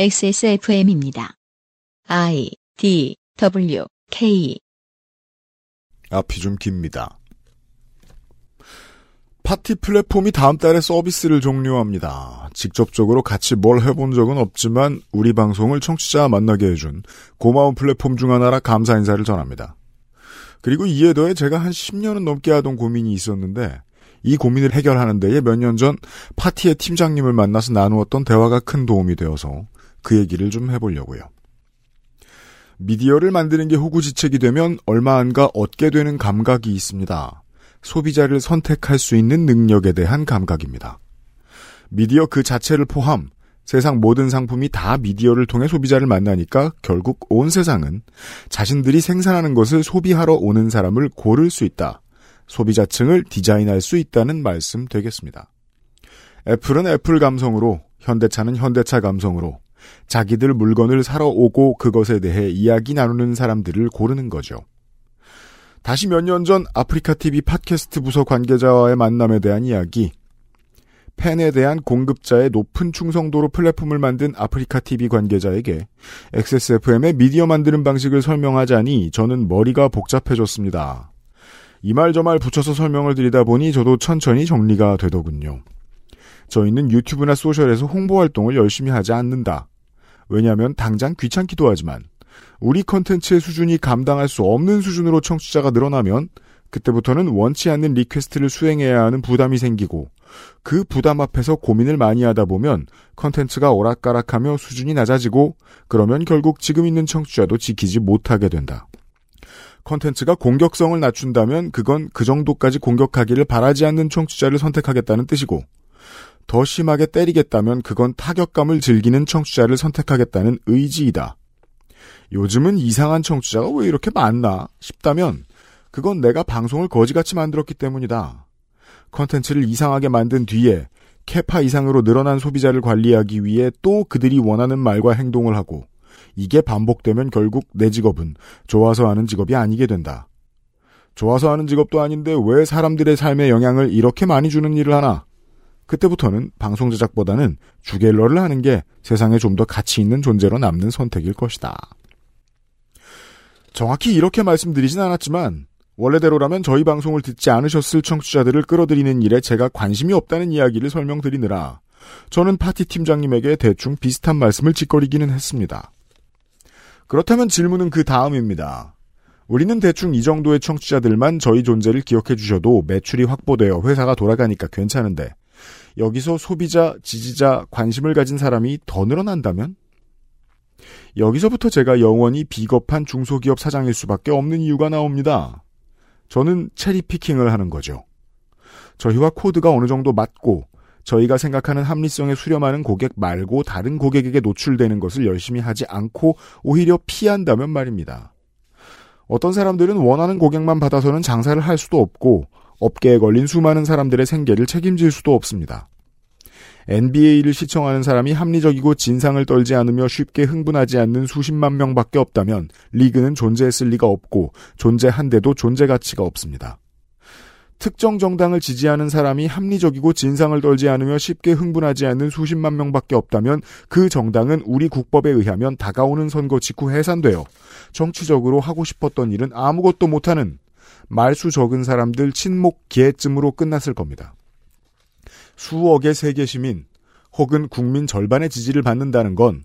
XSFM입니다. I D W K 앞이 좀 깁니다. 파티 플랫폼이 다음 달에 서비스를 종료합니다. 직접적으로 같이 뭘 해본 적은 없지만 우리 방송을 청취자 만나게 해준 고마운 플랫폼 중 하나라 감사 인사를 전합니다. 그리고 이에 더해 제가 한 10년은 넘게 하던 고민이 있었는데 이 고민을 해결하는 데에 몇 년 전 파티의 팀장님을 만나서 나누었던 대화가 큰 도움이 되어서 그 얘기를 좀 해보려고요. 미디어를 만드는 게 호구지책이 되면 얼마 안가 얻게 되는 감각이 있습니다. 소비자를 선택할 수 있는 능력에 대한 감각입니다. 미디어 그 자체를 포함 세상 모든 상품이 다 미디어를 통해 소비자를 만나니까 결국 온 세상은 자신들이 생산하는 것을 소비하러 오는 사람을 고를 수 있다. 소비자층을 디자인할 수 있다는 말씀 되겠습니다. 애플은 애플 감성으로, 현대차는 현대차 감성으로 자기들 물건을 사러 오고 그것에 대해 이야기 나누는 사람들을 고르는 거죠. 다시 몇 년 전 아프리카 TV 팟캐스트 부서 관계자와의 만남에 대한 이야기. 팬에 대한 공급자의 높은 충성도로 플랫폼을 만든 아프리카 TV 관계자에게 XSFM의 미디어 만드는 방식을 설명하자니 저는 머리가 복잡해졌습니다. 이 말 저 말 붙여서 설명을 드리다 보니 저도 천천히 정리가 되더군요. 저희는 유튜브나 social에서 홍보 활동을 열심히 하지 않는다. 왜냐하면 당장 귀찮기도 하지만 우리 컨텐츠의 수준이 감당할 수 없는 수준으로 청취자가 늘어나면 그때부터는 원치 않는 request를 수행해야 하는 부담이 생기고 그 부담 앞에서 고민을 많이 하다 보면 컨텐츠가 오락가락하며 수준이 낮아지고 그러면 결국 지금 있는 청취자도 지키지 못하게 된다. 컨텐츠가 공격성을 낮춘다면 그건 그 정도까지 공격하기를 바라지 않는 청취자를 선택하겠다는 뜻이고 더 심하게 때리겠다면 그건 타격감을 즐기는 청취자를 선택하겠다는 의지이다. 요즘은 이상한 청취자가 왜 이렇게 많나 싶다면 그건 내가 방송을 거지같이 만들었기 때문이다. 컨텐츠를 이상하게 만든 뒤에 capa 이상으로 늘어난 소비자를 관리하기 위해 또 그들이 원하는 말과 행동을 하고 이게 반복되면 결국 내 직업은 좋아서 하는 직업이 아니게 된다. 좋아서 하는 직업도 아닌데 왜 사람들의 삶에 영향을 이렇게 많이 주는 일을 하나? 그때부터는 방송 제작보다는 주갤러를 하는 게 세상에 좀 더 가치 있는 존재로 남는 선택일 것이다. 정확히 이렇게 말씀드리진 않았지만 원래대로라면 저희 방송을 듣지 않으셨을 청취자들을 끌어들이는 일에 제가 관심이 없다는 이야기를 설명드리느라 저는 파티 팀장님에게 대충 비슷한 말씀을 짓거리기는 했습니다. 그렇다면 질문은 그 다음입니다. 우리는 대충 이 정도의 청취자들만 저희 존재를 기억해 주셔도 매출이 확보되어 회사가 돌아가니까 괜찮은데 여기서 소비자, 지지자, 관심을 가진 사람이 더 늘어난다면? 여기서부터 제가 영원히 비겁한 중소기업 사장일 수밖에 없는 이유가 나옵니다. 저는 체리 피킹을 하는 거죠. 저희와 코드가 어느 정도 맞고 저희가 생각하는 합리성에 수렴하는 고객 말고 다른 고객에게 노출되는 것을 열심히 하지 않고 오히려 피한다면 말입니다. 어떤 사람들은 원하는 고객만 받아서는 장사를 할 수도 없고 업계에 걸린 수많은 사람들의 생계를 책임질 수도 없습니다. NBA를 시청하는 사람이 합리적이고 진상을 떨지 않으며 쉽게 흥분하지 않는 수십만 명밖에 없다면 리그는 존재했을 리가 없고 존재한데도 존재 가치가 없습니다. 특정 정당을 지지하는 사람이 합리적이고 진상을 떨지 않으며 쉽게 흥분하지 않는 수십만 명밖에 없다면 그 정당은 우리 국법에 의하면 다가오는 선거 직후 해산되어 정치적으로 하고 싶었던 일은 아무것도 못하는 말수 적은 사람들 친목 기해쯤으로 끝났을 겁니다. 수억의 세계 시민 혹은 국민 절반의 지지를 받는다는 건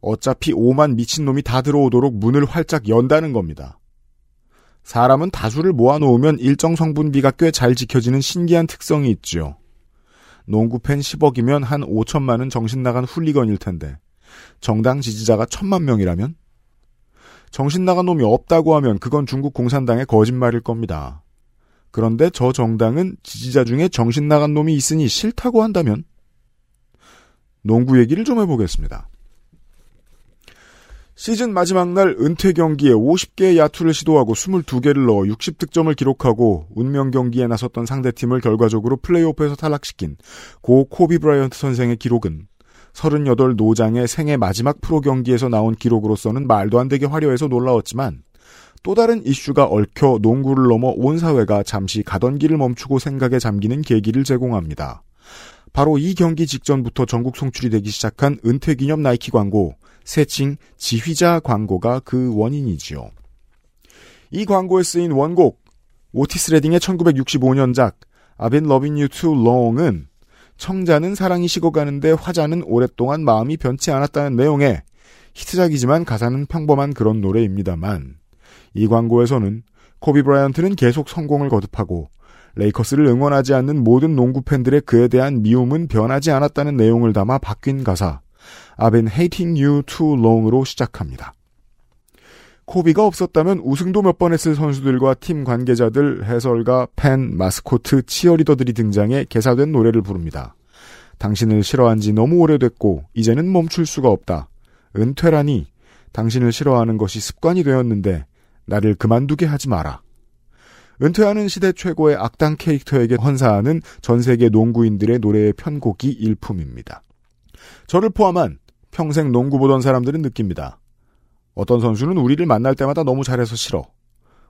어차피 5만 미친놈이 다 들어오도록 문을 활짝 연다는 겁니다. 사람은 다수를 모아놓으면 일정 성분비가 꽤 잘 지켜지는 신기한 특성이 있죠. 농구팬 10억이면 한 5천만은 정신 나간 훌리건일 텐데 정당 지지자가 천만 명이라면 정신 나간 놈이 없다고 하면 그건 중국 공산당의 거짓말일 겁니다. 그런데 저 정당은 지지자 중에 정신 나간 놈이 있으니 싫다고 한다면 농구 얘기를 좀 해보겠습니다. 시즌 마지막 날 은퇴 경기에 50개의 야투를 시도하고 22개를 넣어 60득점을 기록하고 운명 경기에 나섰던 상대팀을 결과적으로 플레이오프에서 탈락시킨 고 코비 브라이언트 선생의 기록은 38 노장의 생애 마지막 프로 경기에서 나온 기록으로서는 말도 안 되게 화려해서 놀라웠지만 또 다른 이슈가 얽혀 농구를 넘어 온 사회가 잠시 가던 길을 멈추고 생각에 잠기는 계기를 제공합니다. 바로 이 경기 직전부터 전국 송출이 되기 시작한 은퇴 기념 나이키 광고, 세칭 지휘자 광고가 그 원인이지요. 이 광고에 쓰인 원곡, 오티스 레딩의 1965년작 I've been loving you too long은 청자는 사랑이 식어가는데 화자는 오랫동안 마음이 변치 않았다는 내용의 히트작이지만 가사는 평범한 그런 노래입니다만 이 광고에서는 코비 브라이언트는 계속 성공을 거듭하고 레이커스를 응원하지 않는 모든 농구 팬들의 그에 대한 미움은 변하지 않았다는 내용을 담아 바뀐 가사 I've been hating you too long으로 시작합니다. 코비가 없었다면 우승도 몇 번 했을 선수들과 팀 관계자들, 해설가, 팬, 마스코트, 치어리더들이 등장해 개사된 노래를 부릅니다. 당신을 싫어한 지 너무 오래됐고 이제는 멈출 수가 없다. 은퇴라니 당신을 싫어하는 것이 습관이 되었는데 나를 그만두게 하지 마라. 은퇴하는 시대 최고의 악당 캐릭터에게 헌사하는 전 세계 농구인들의 노래의 편곡이 일품입니다. 저를 포함한 평생 농구 보던 사람들은 느낍니다. 어떤 선수는 우리를 만날 때마다 너무 잘해서 싫어.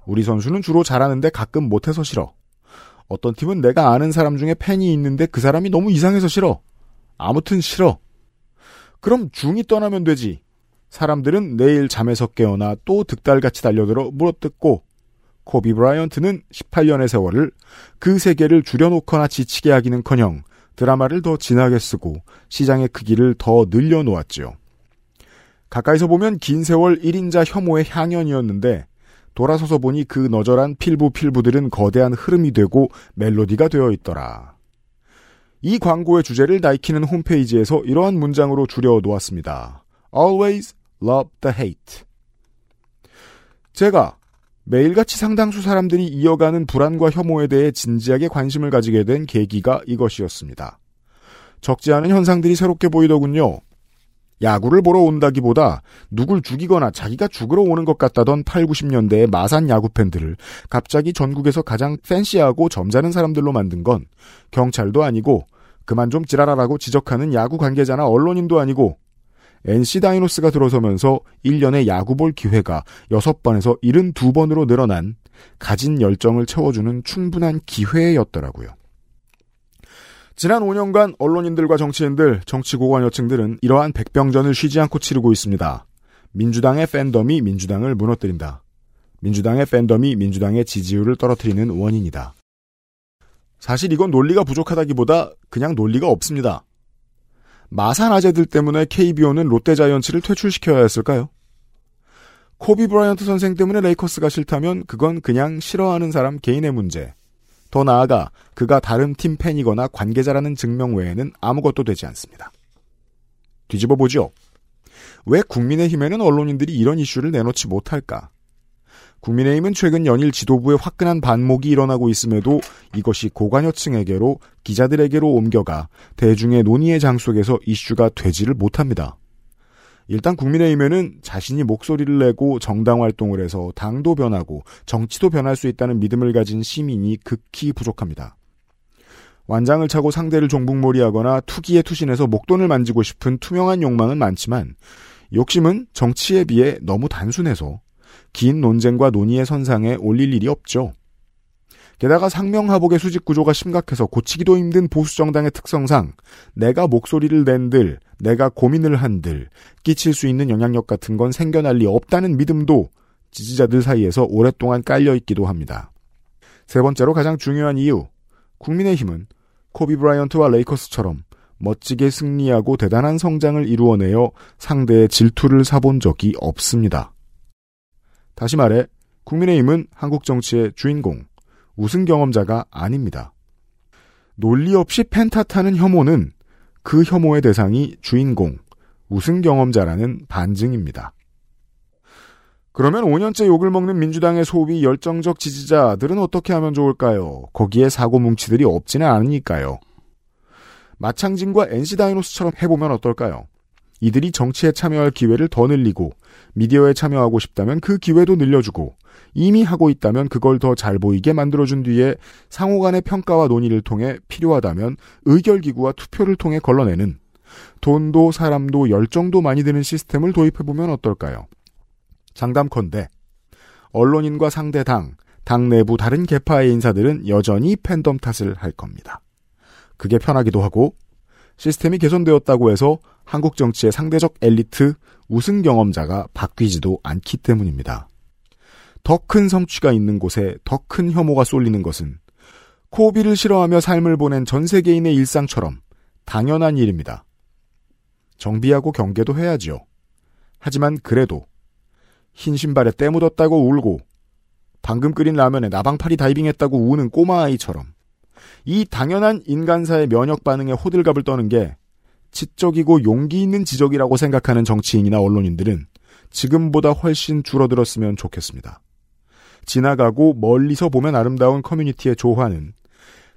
우리 선수는 주로 잘하는데 가끔 못해서 싫어. 어떤 팀은 내가 아는 사람 중에 팬이 있는데 그 사람이 너무 이상해서 싫어. 아무튼 싫어. 그럼 중이 떠나면 되지. 사람들은 내일 잠에서 깨어나 또 득달같이 달려들어 물어뜯고 코비 브라이언트는 18년의 세월을 그 세계를 줄여놓거나 지치게 하기는커녕 드라마를 더 진하게 쓰고 시장의 크기를 더 늘려놓았지요. 가까이서 보면 긴 세월 1인자 혐오의 향연이었는데 돌아서서 보니 그 너절한 필부 필부들은 거대한 흐름이 되고 멜로디가 되어 있더라. 이 광고의 주제를 나이키는 홈페이지에서 이러한 문장으로 줄여 놓았습니다. Always love the hate. 제가 매일같이 상당수 사람들이 이어가는 불안과 혐오에 대해 진지하게 관심을 가지게 된 계기가 이것이었습니다. 적지 않은 현상들이 새롭게 보이더군요. 야구를 보러 온다기보다 누굴 죽이거나 자기가 죽으러 오는 것 같다던 8, 90년대의 마산 야구 팬들을 갑자기 전국에서 가장 팬시하고 점잖은 사람들로 만든 건 경찰도 아니고 그만 좀 지랄하라고 지적하는 야구 관계자나 언론인도 아니고 NC 다이노스가 들어서면서 1년에 야구 볼 기회가 6번에서 72번으로 늘어난 가진 열정을 채워주는 충분한 기회였더라고요. 지난 5년간 언론인들과 정치인들, 정치고관 여층들은 이러한 백병전을 쉬지 않고 치르고 있습니다. 민주당의 팬덤이 민주당을 무너뜨린다. 민주당의 팬덤이 민주당의 지지율을 떨어뜨리는 원인이다. 사실 이건 논리가 부족하다기보다 그냥 논리가 없습니다. 마산 아재들 때문에 KBO는 롯데자이언츠를 퇴출시켜야 했을까요? 코비 브라이언트 선생 때문에 레이커스가 싫다면 그건 그냥 싫어하는 사람 개인의 문제. 더 나아가 그가 다른 팀 팬이거나 관계자라는 증명 외에는 아무것도 되지 않습니다. 뒤집어 보죠. 왜 국민의힘에는 언론인들이 이런 이슈를 내놓지 못할까? 국민의힘은 최근 연일 지도부의 화끈한 반목이 일어나고 있음에도 이것이 고관여층에게로 기자들에게로 옮겨가 대중의 논의의 장 속에서 이슈가 되지를 못합니다. 일단 국민의힘에는 자신이 목소리를 내고 정당 활동을 해서 당도 변하고 정치도 변할 수 있다는 믿음을 가진 시민이 극히 부족합니다. 완장을 차고 상대를 종북몰이하거나 투기에 투신해서 목돈을 만지고 싶은 투명한 욕망은 많지만 욕심은 정치에 비해 너무 단순해서 긴 논쟁과 논의의 선상에 올릴 일이 없죠. 게다가 상명하복의 수직 구조가 심각해서 고치기도 힘든 보수 정당의 특성상 내가 목소리를 낸들, 내가 고민을 한들 끼칠 수 있는 영향력 같은 건 생겨날 리 없다는 믿음도 지지자들 사이에서 오랫동안 깔려 있기도 합니다. 세 번째로 가장 중요한 이유, 국민의힘은 코비 브라이언트와 레이커스처럼 멋지게 승리하고 대단한 성장을 이루어내어 상대의 질투를 사본 적이 없습니다. 다시 말해 국민의힘은 한국 정치의 주인공, 우승 경험자가 아닙니다. 논리 없이 펜타 타는 혐오는 그 혐오의 대상이 주인공, 우승 경험자라는 반증입니다. 그러면 5년째 욕을 먹는 민주당의 소위 열정적 지지자들은 어떻게 하면 좋을까요? 거기에 사고 뭉치들이 없지는 않으니까요. 마창진과 NC 다이노스처럼 해보면 어떨까요? 이들이 정치에 참여할 기회를 더 늘리고 미디어에 참여하고 싶다면 그 기회도 늘려주고 이미 하고 있다면 그걸 더 잘 보이게 만들어준 뒤에 상호 간의 평가와 논의를 통해 필요하다면 의결기구와 투표를 통해 걸러내는 돈도 사람도 열정도 많이 드는 시스템을 도입해보면 어떨까요? 장담컨대 언론인과 상대 당, 당 내부 다른 계파의 인사들은 여전히 팬덤 탓을 할 겁니다. 그게 편하기도 하고 시스템이 개선되었다고 해서 한국 정치의 상대적 엘리트 우승 경험자가 바뀌지도 않기 때문입니다. 더 큰 성취가 있는 곳에 더 큰 혐오가 쏠리는 것은 코비를 싫어하며 삶을 보낸 전 세계인의 일상처럼 당연한 일입니다. 정비하고 경계도 해야지요. 하지만 그래도 흰 신발에 때 묻었다고 울고 방금 끓인 라면에 나방파리 다이빙했다고 우는 꼬마 아이처럼 이 당연한 인간사의 면역 반응에 호들갑을 떠는 게 지적이고 용기 있는 지적이라고 생각하는 정치인이나 언론인들은 지금보다 훨씬 줄어들었으면 좋겠습니다. 지나가고 멀리서 보면 아름다운 커뮤니티의 조화는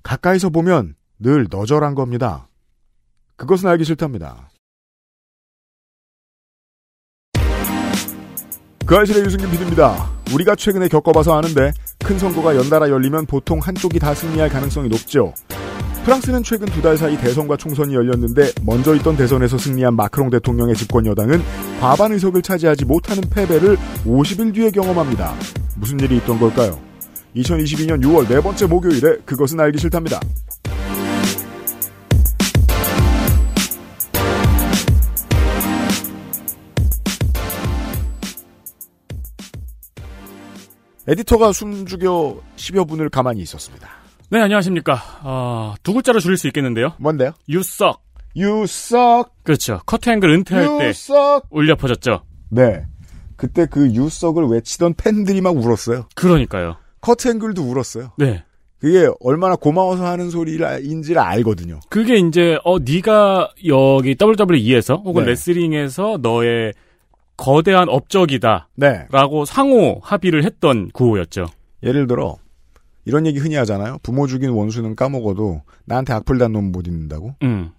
가까이서 보면 늘 너절한 겁니다. 그것은 알기 싫답니다. 그 아실의 유승균 PD입니다. 우리가 최근에 겪어봐서 아는데 큰 선거가 연달아 열리면 보통 한쪽이 다 승리할 가능성이 높죠. 프랑스는 최근 두 달 사이 대선과 총선이 열렸는데 먼저 있던 대선에서 승리한 마크롱 대통령의 집권 여당은 과반 의석을 차지하지 못하는 패배를 50일 뒤에 경험합니다. 무슨 일이 있던 걸까요? 2022년 6월 네 번째 목요일에 그것은 알기 싫답니다. 에디터가 숨죽여 10여 분을 가만히 있었습니다. 네, 안녕하십니까. 어, 두 글자로 줄일 수 있겠는데요. 뭔데요? You suck. 그렇죠. 커트앵글 은퇴할 You 때 suck. 울려 퍼졌죠. 네. 그때 그 유석을 외치던 팬들이 막 울었어요. 그러니까요. 커트앵글도 울었어요. 네. 그게 얼마나 고마워서 하는 소리인지를 알거든요. 그게 이제 어 네가 여기 WWE에서 혹은 네. 레슬링에서 너의 거대한 업적이다라고 네. 상호 합의를 했던 구호였죠. 예를 들어 이런 얘기 흔히 하잖아요. 부모 죽인 원수는 까먹어도 나한테 악플 단 놈 못 잊는다고. 음.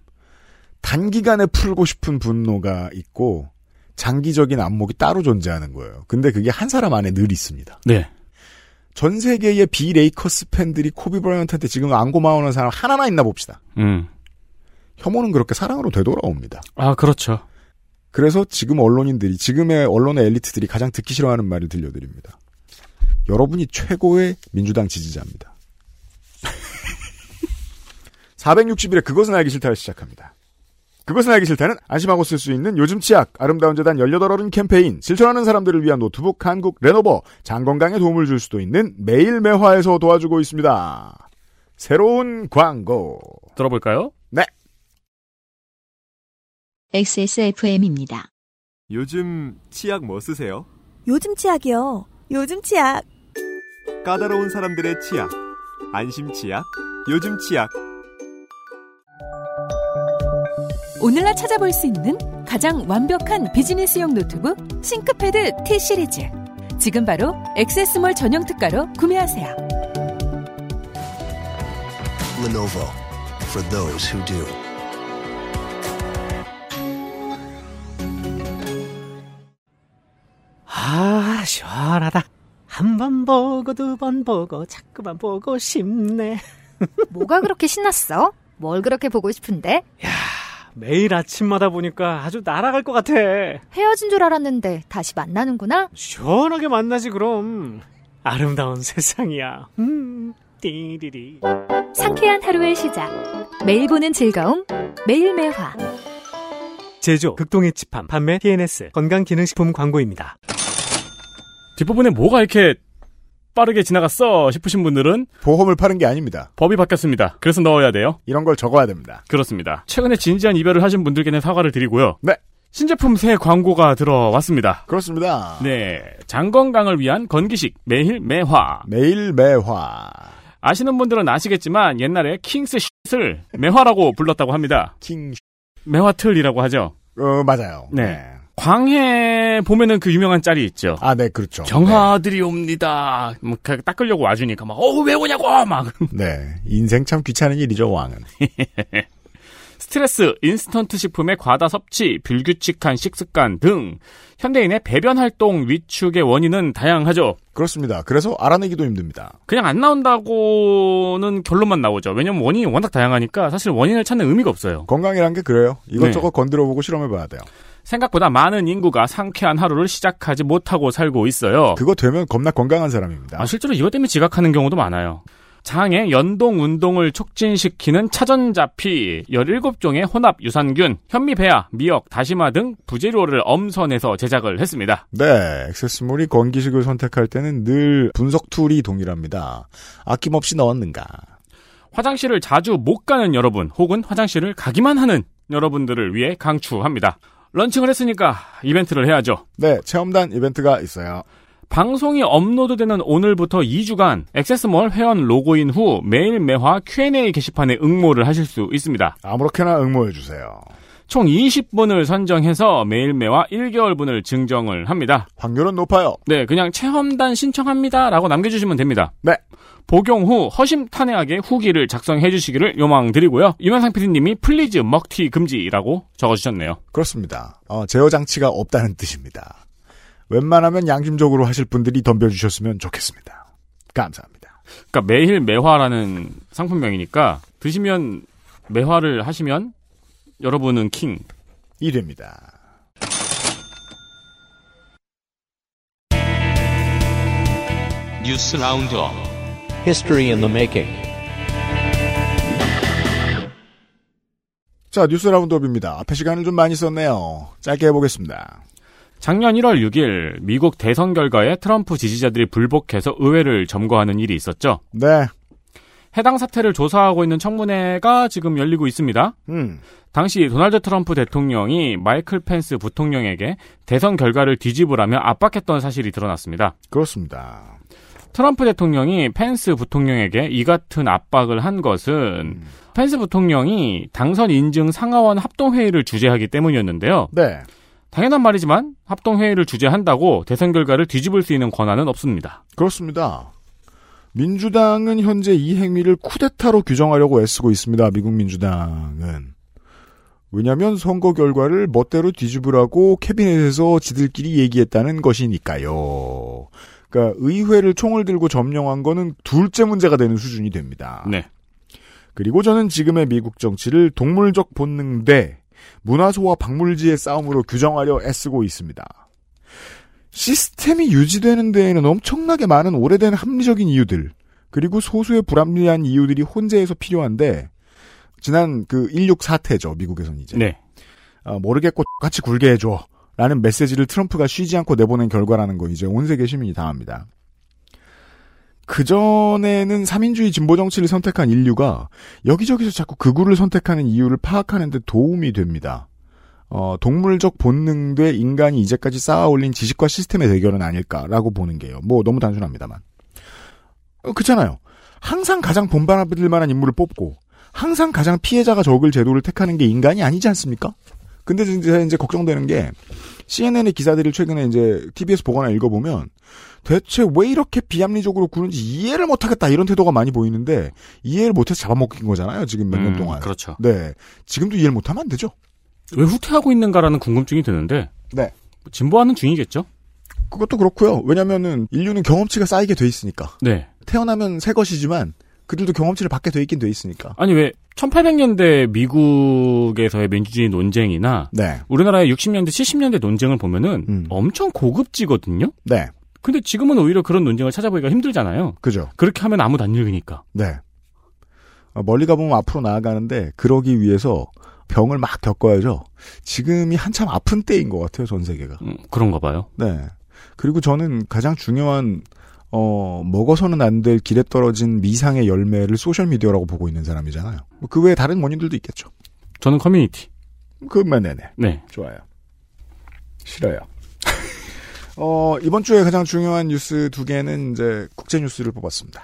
단기간에 풀고 싶은 분노가 있고 장기적인 안목이 따로 존재하는 거예요. 근데 그게 한 사람 안에 늘 있습니다. 네. 전 세계의 비 레이커스 팬들이 코비 브라이언트한테 지금 안 고마워하는 사람 하나나 있나 봅시다. 음. 혐오는 그렇게 사랑으로 되돌아옵니다. 아, 그렇죠. 그래서 지금 언론인들이 지금의 언론의 엘리트들이 가장 듣기 싫어하는 말을 들려드립니다. 여러분이 최고의 민주당 지지자입니다. 460일에 그것은 알기 싫다를 시작합니다. 그것은 알기 싫다는 안심하고 쓸 수 있는 요즘 치약 아름다운 재단 18어른 캠페인 실천하는 사람들을 위한 노트북 한국 레노버 장건강에 도움을 줄 수도 있는 매일 매화에서 도와주고 있습니다. 새로운 광고 들어볼까요? 네 XSFM입니다. 요즘 치약 뭐 쓰세요? 요즘 치약이요. 요즘 치약. 까다로운 사람들의 치약. 안심 치약. 요즘 치약. 오늘날 찾아볼 수 있는 가장 완벽한 비즈니스용 노트북 싱크패드 T 시리즈. 지금 바로 액세스몰 전용 특가로 구매하세요. Lenovo for those who do. 아, 시원하다. 한 번 보고 두 번 보고 자꾸만 보고 싶네. 뭐가 그렇게 신났어? 뭘 그렇게 보고 싶은데? 매일 아침마다 보니까 아주 날아갈 것 같아. 헤어진 줄 알았는데 다시 만나는구나? 시원하게 만나지 그럼. 아름다운 세상이야. 음, 띠리리. 상쾌한 하루의 시작. 매일 보는 즐거움. 매일 매화. 제조 극동의 칩함 판매 TNS 건강기능식품 광고입니다. 뒷부분에 뭐가 이렇게 빠르게 지나갔어 싶으신 분들은 보험을 파는 게 아닙니다. 법이 바뀌었습니다. 그래서 넣어야 돼요. 이런 걸 적어야 됩니다. 그렇습니다. 최근에 진지한 이별을 하신 분들께는 사과를 드리고요. 네 신제품 새 광고가 들어왔습니다. 그렇습니다. 네. 장 건강을 위한 건기식 매일 매화. 매일 매화 아시는 분들은 아시겠지만 옛날에 킹스 쉿을 매화라고 불렀다고 합니다. 킹 매화틀이라고 하죠. 어, 맞아요. 네. 광해 보면은 그 유명한 짤이 있죠. 아, 네, 그렇죠. 경하들이 옵니다. 뭐 그- 닦으려고 와주니까 막 어우 왜 오냐고 막 네. 네. 인생 참 귀찮은 일이죠, 왕은. 스트레스, 인스턴트 식품의 과다 섭취, 불규칙한 식습관 등 현대인의 배변 활동 위축의 원인은 다양하죠. 그렇습니다. 그래서 알아내기도 힘듭니다. 그냥 안 나온다고는 결론만 나오죠. 왜냐면 원인이 워낙 다양하니까 사실 원인을 찾는 의미가 없어요. 건강이란 게 그래요. 이것저것 네. 건드려보고 실험해봐야 돼요. 생각보다 많은 인구가 상쾌한 하루를 시작하지 못하고 살고 있어요. 그거 되면 겁나 건강한 사람입니다. 아, 실제로 이것 때문에 지각하는 경우도 많아요. 장의 연동 운동을 촉진시키는 차전자피, 17종의 혼합 유산균, 현미배아, 미역, 다시마 등 부재료를 엄선해서 제작을 했습니다. 네, 액세스몰이 건기식을 선택할 때는 늘 분석 툴이 동일합니다. 아낌없이 넣었는가. 화장실을 자주 못 가는 여러분, 혹은 화장실을 가기만 하는 여러분들을 위해 강추합니다. 런칭을 했으니까 이벤트를 해야죠. 네, 체험단 이벤트가 있어요. 방송이 업로드되는 오늘부터 2주간 액세스몰 회원 로그인 후 매일 매화 Q&A 게시판에 응모를 하실 수 있습니다. 아무렇게나 응모해 주세요. 총 20분을 선정해서 매일 매화 1개월분을 증정을 합니다. 확률은 높아요. 네, 그냥 체험단 신청합니다 라고 남겨주시면 됩니다. 네. 복용 후 허심탄회하게 후기를 작성해 주시기를 요망드리고요. 유명상 PD님이 please 먹튀 금지라고 적어주셨네요. 그렇습니다. 어, 제어 장치가 없다는 뜻입니다. 웬만하면 양심적으로 하실 분들이 덤벼주셨으면 좋겠습니다. 감사합니다. 그러니까 매일 매화라는 상품명이니까 드시면 매화를 하시면 여러분은 킹. 이 됩니다. 뉴스 roundup History in the making. 자, 뉴스 라운드업입니다. 앞에 시간을 좀 많이 썼네요. 짧게 해보겠습니다. 작년 1월 6일 미국 대선 결과에 트럼프 지지자들이 불복해서 의회를 점거하는 일이 있었죠. 네. 해당 사태를 조사하고 있는 청문회가 지금 열리고 있습니다. 음. 당시 도널드 트럼프 대통령이 마이클 펜스 부통령에게 대선 결과를 뒤집으라며 압박했던 사실이 드러났습니다. 그렇습니다. 트럼프 대통령이 펜스 부통령에게 이 같은 압박을 한 것은 음. 펜스 부통령이 당선 인증 상하원 합동회의를 주재하기 때문이었는데요. 네. 당연한 말이지만 합동회의를 주재한다고 대선 결과를 뒤집을 수 있는 권한은 없습니다. 그렇습니다. 민주당은 현재 이 행위를 쿠데타로 규정하려고 애쓰고 있습니다. 미국 민주당은. 왜냐하면 선거 결과를 멋대로 뒤집으라고 캐비넷에서 지들끼리 얘기했다는 것이니까요. 그러니까 의회를 총을 들고 점령한 거는 둘째 문제가 되는 수준이 됩니다. 네. 그리고 저는 지금의 미국 정치를 동물적 본능 대 문화소와 박물지의 싸움으로 규정하려 애쓰고 있습니다. 시스템이 유지되는 데에는 엄청나게 많은 오래된 합리적인 이유들, 그리고 소수의 불합리한 이유들이 혼재해서 필요한데, 지난 그 16 사태죠, 미국에서는 이제. 네. 어, 모르겠고 같이 굴게 해줘. 라는 메시지를 트럼프가 쉬지 않고 내보낸 결과라는 거 이제 온 세계 시민이 다 압니다. 그전에는 3인주의 진보 정치를 선택한 인류가 여기저기서 자꾸 극우를 선택하는 이유를 파악하는 데 도움이 됩니다. 어, 동물적 본능 대 인간이 이제까지 쌓아 올린 지식과 시스템의 대결은 아닐까라고 보는 게요. 뭐 너무 단순합니다만. 어, 그렇잖아요. 항상 가장 본받을 만한 인물을 뽑고 항상 가장 피해자가 적을 제도를 택하는 게 인간이 아니지 않습니까? 근데 이제, 이제 걱정되는 게 CNN의 기사들을 최근에 이제 TBS 보거나 읽어보면 대체 왜 이렇게 비합리적으로 구는지 이해를 못하겠다 이런 태도가 많이 보이는데 이해를 못해서 잡아먹힌 거잖아요 지금 몇년 음, 동안. 그렇죠. 네, 지금도 이해를 못하면 안 되죠. 왜 후퇴하고 있는가라는 궁금증이 드는데 네. 진보하는 중이겠죠? 그것도 그렇고요. 왜냐면은 인류는 경험치가 쌓이게 돼 있으니까. 네. 태어나면 새 것이지만 그들도 경험치를 받게 돼 있긴 돼 있으니까. 아니 왜 1800년대 미국에서의 민주주의 논쟁이나 네. 우리나라의 60년대 70년대 논쟁을 보면은 음. 엄청 고급지거든요. 네. 근데 지금은 오히려 그런 논쟁을 찾아보기가 힘들잖아요. 그죠. 그렇게 하면 아무도 안 읽으니까. 네. 어, 멀리 가보면 앞으로 나아가는데 그러기 위해서 병을 막 겪어야죠. 지금이 한참 아픈 때인 것 같아요, 전 세계가. 음, 그런가 봐요. 네. 그리고 저는 가장 중요한 어, 먹어서는 안 될 길에 떨어진 미상의 열매를 소셜미디어라고 보고 있는 사람이잖아요. 뭐그 외에 다른 원인들도 있겠죠. 저는 커뮤니티. 그만 네네. 네. 좋아요. 싫어요. 어, 이번 주에 가장 중요한 뉴스 두 개는 이제 국제 뉴스를 뽑았습니다.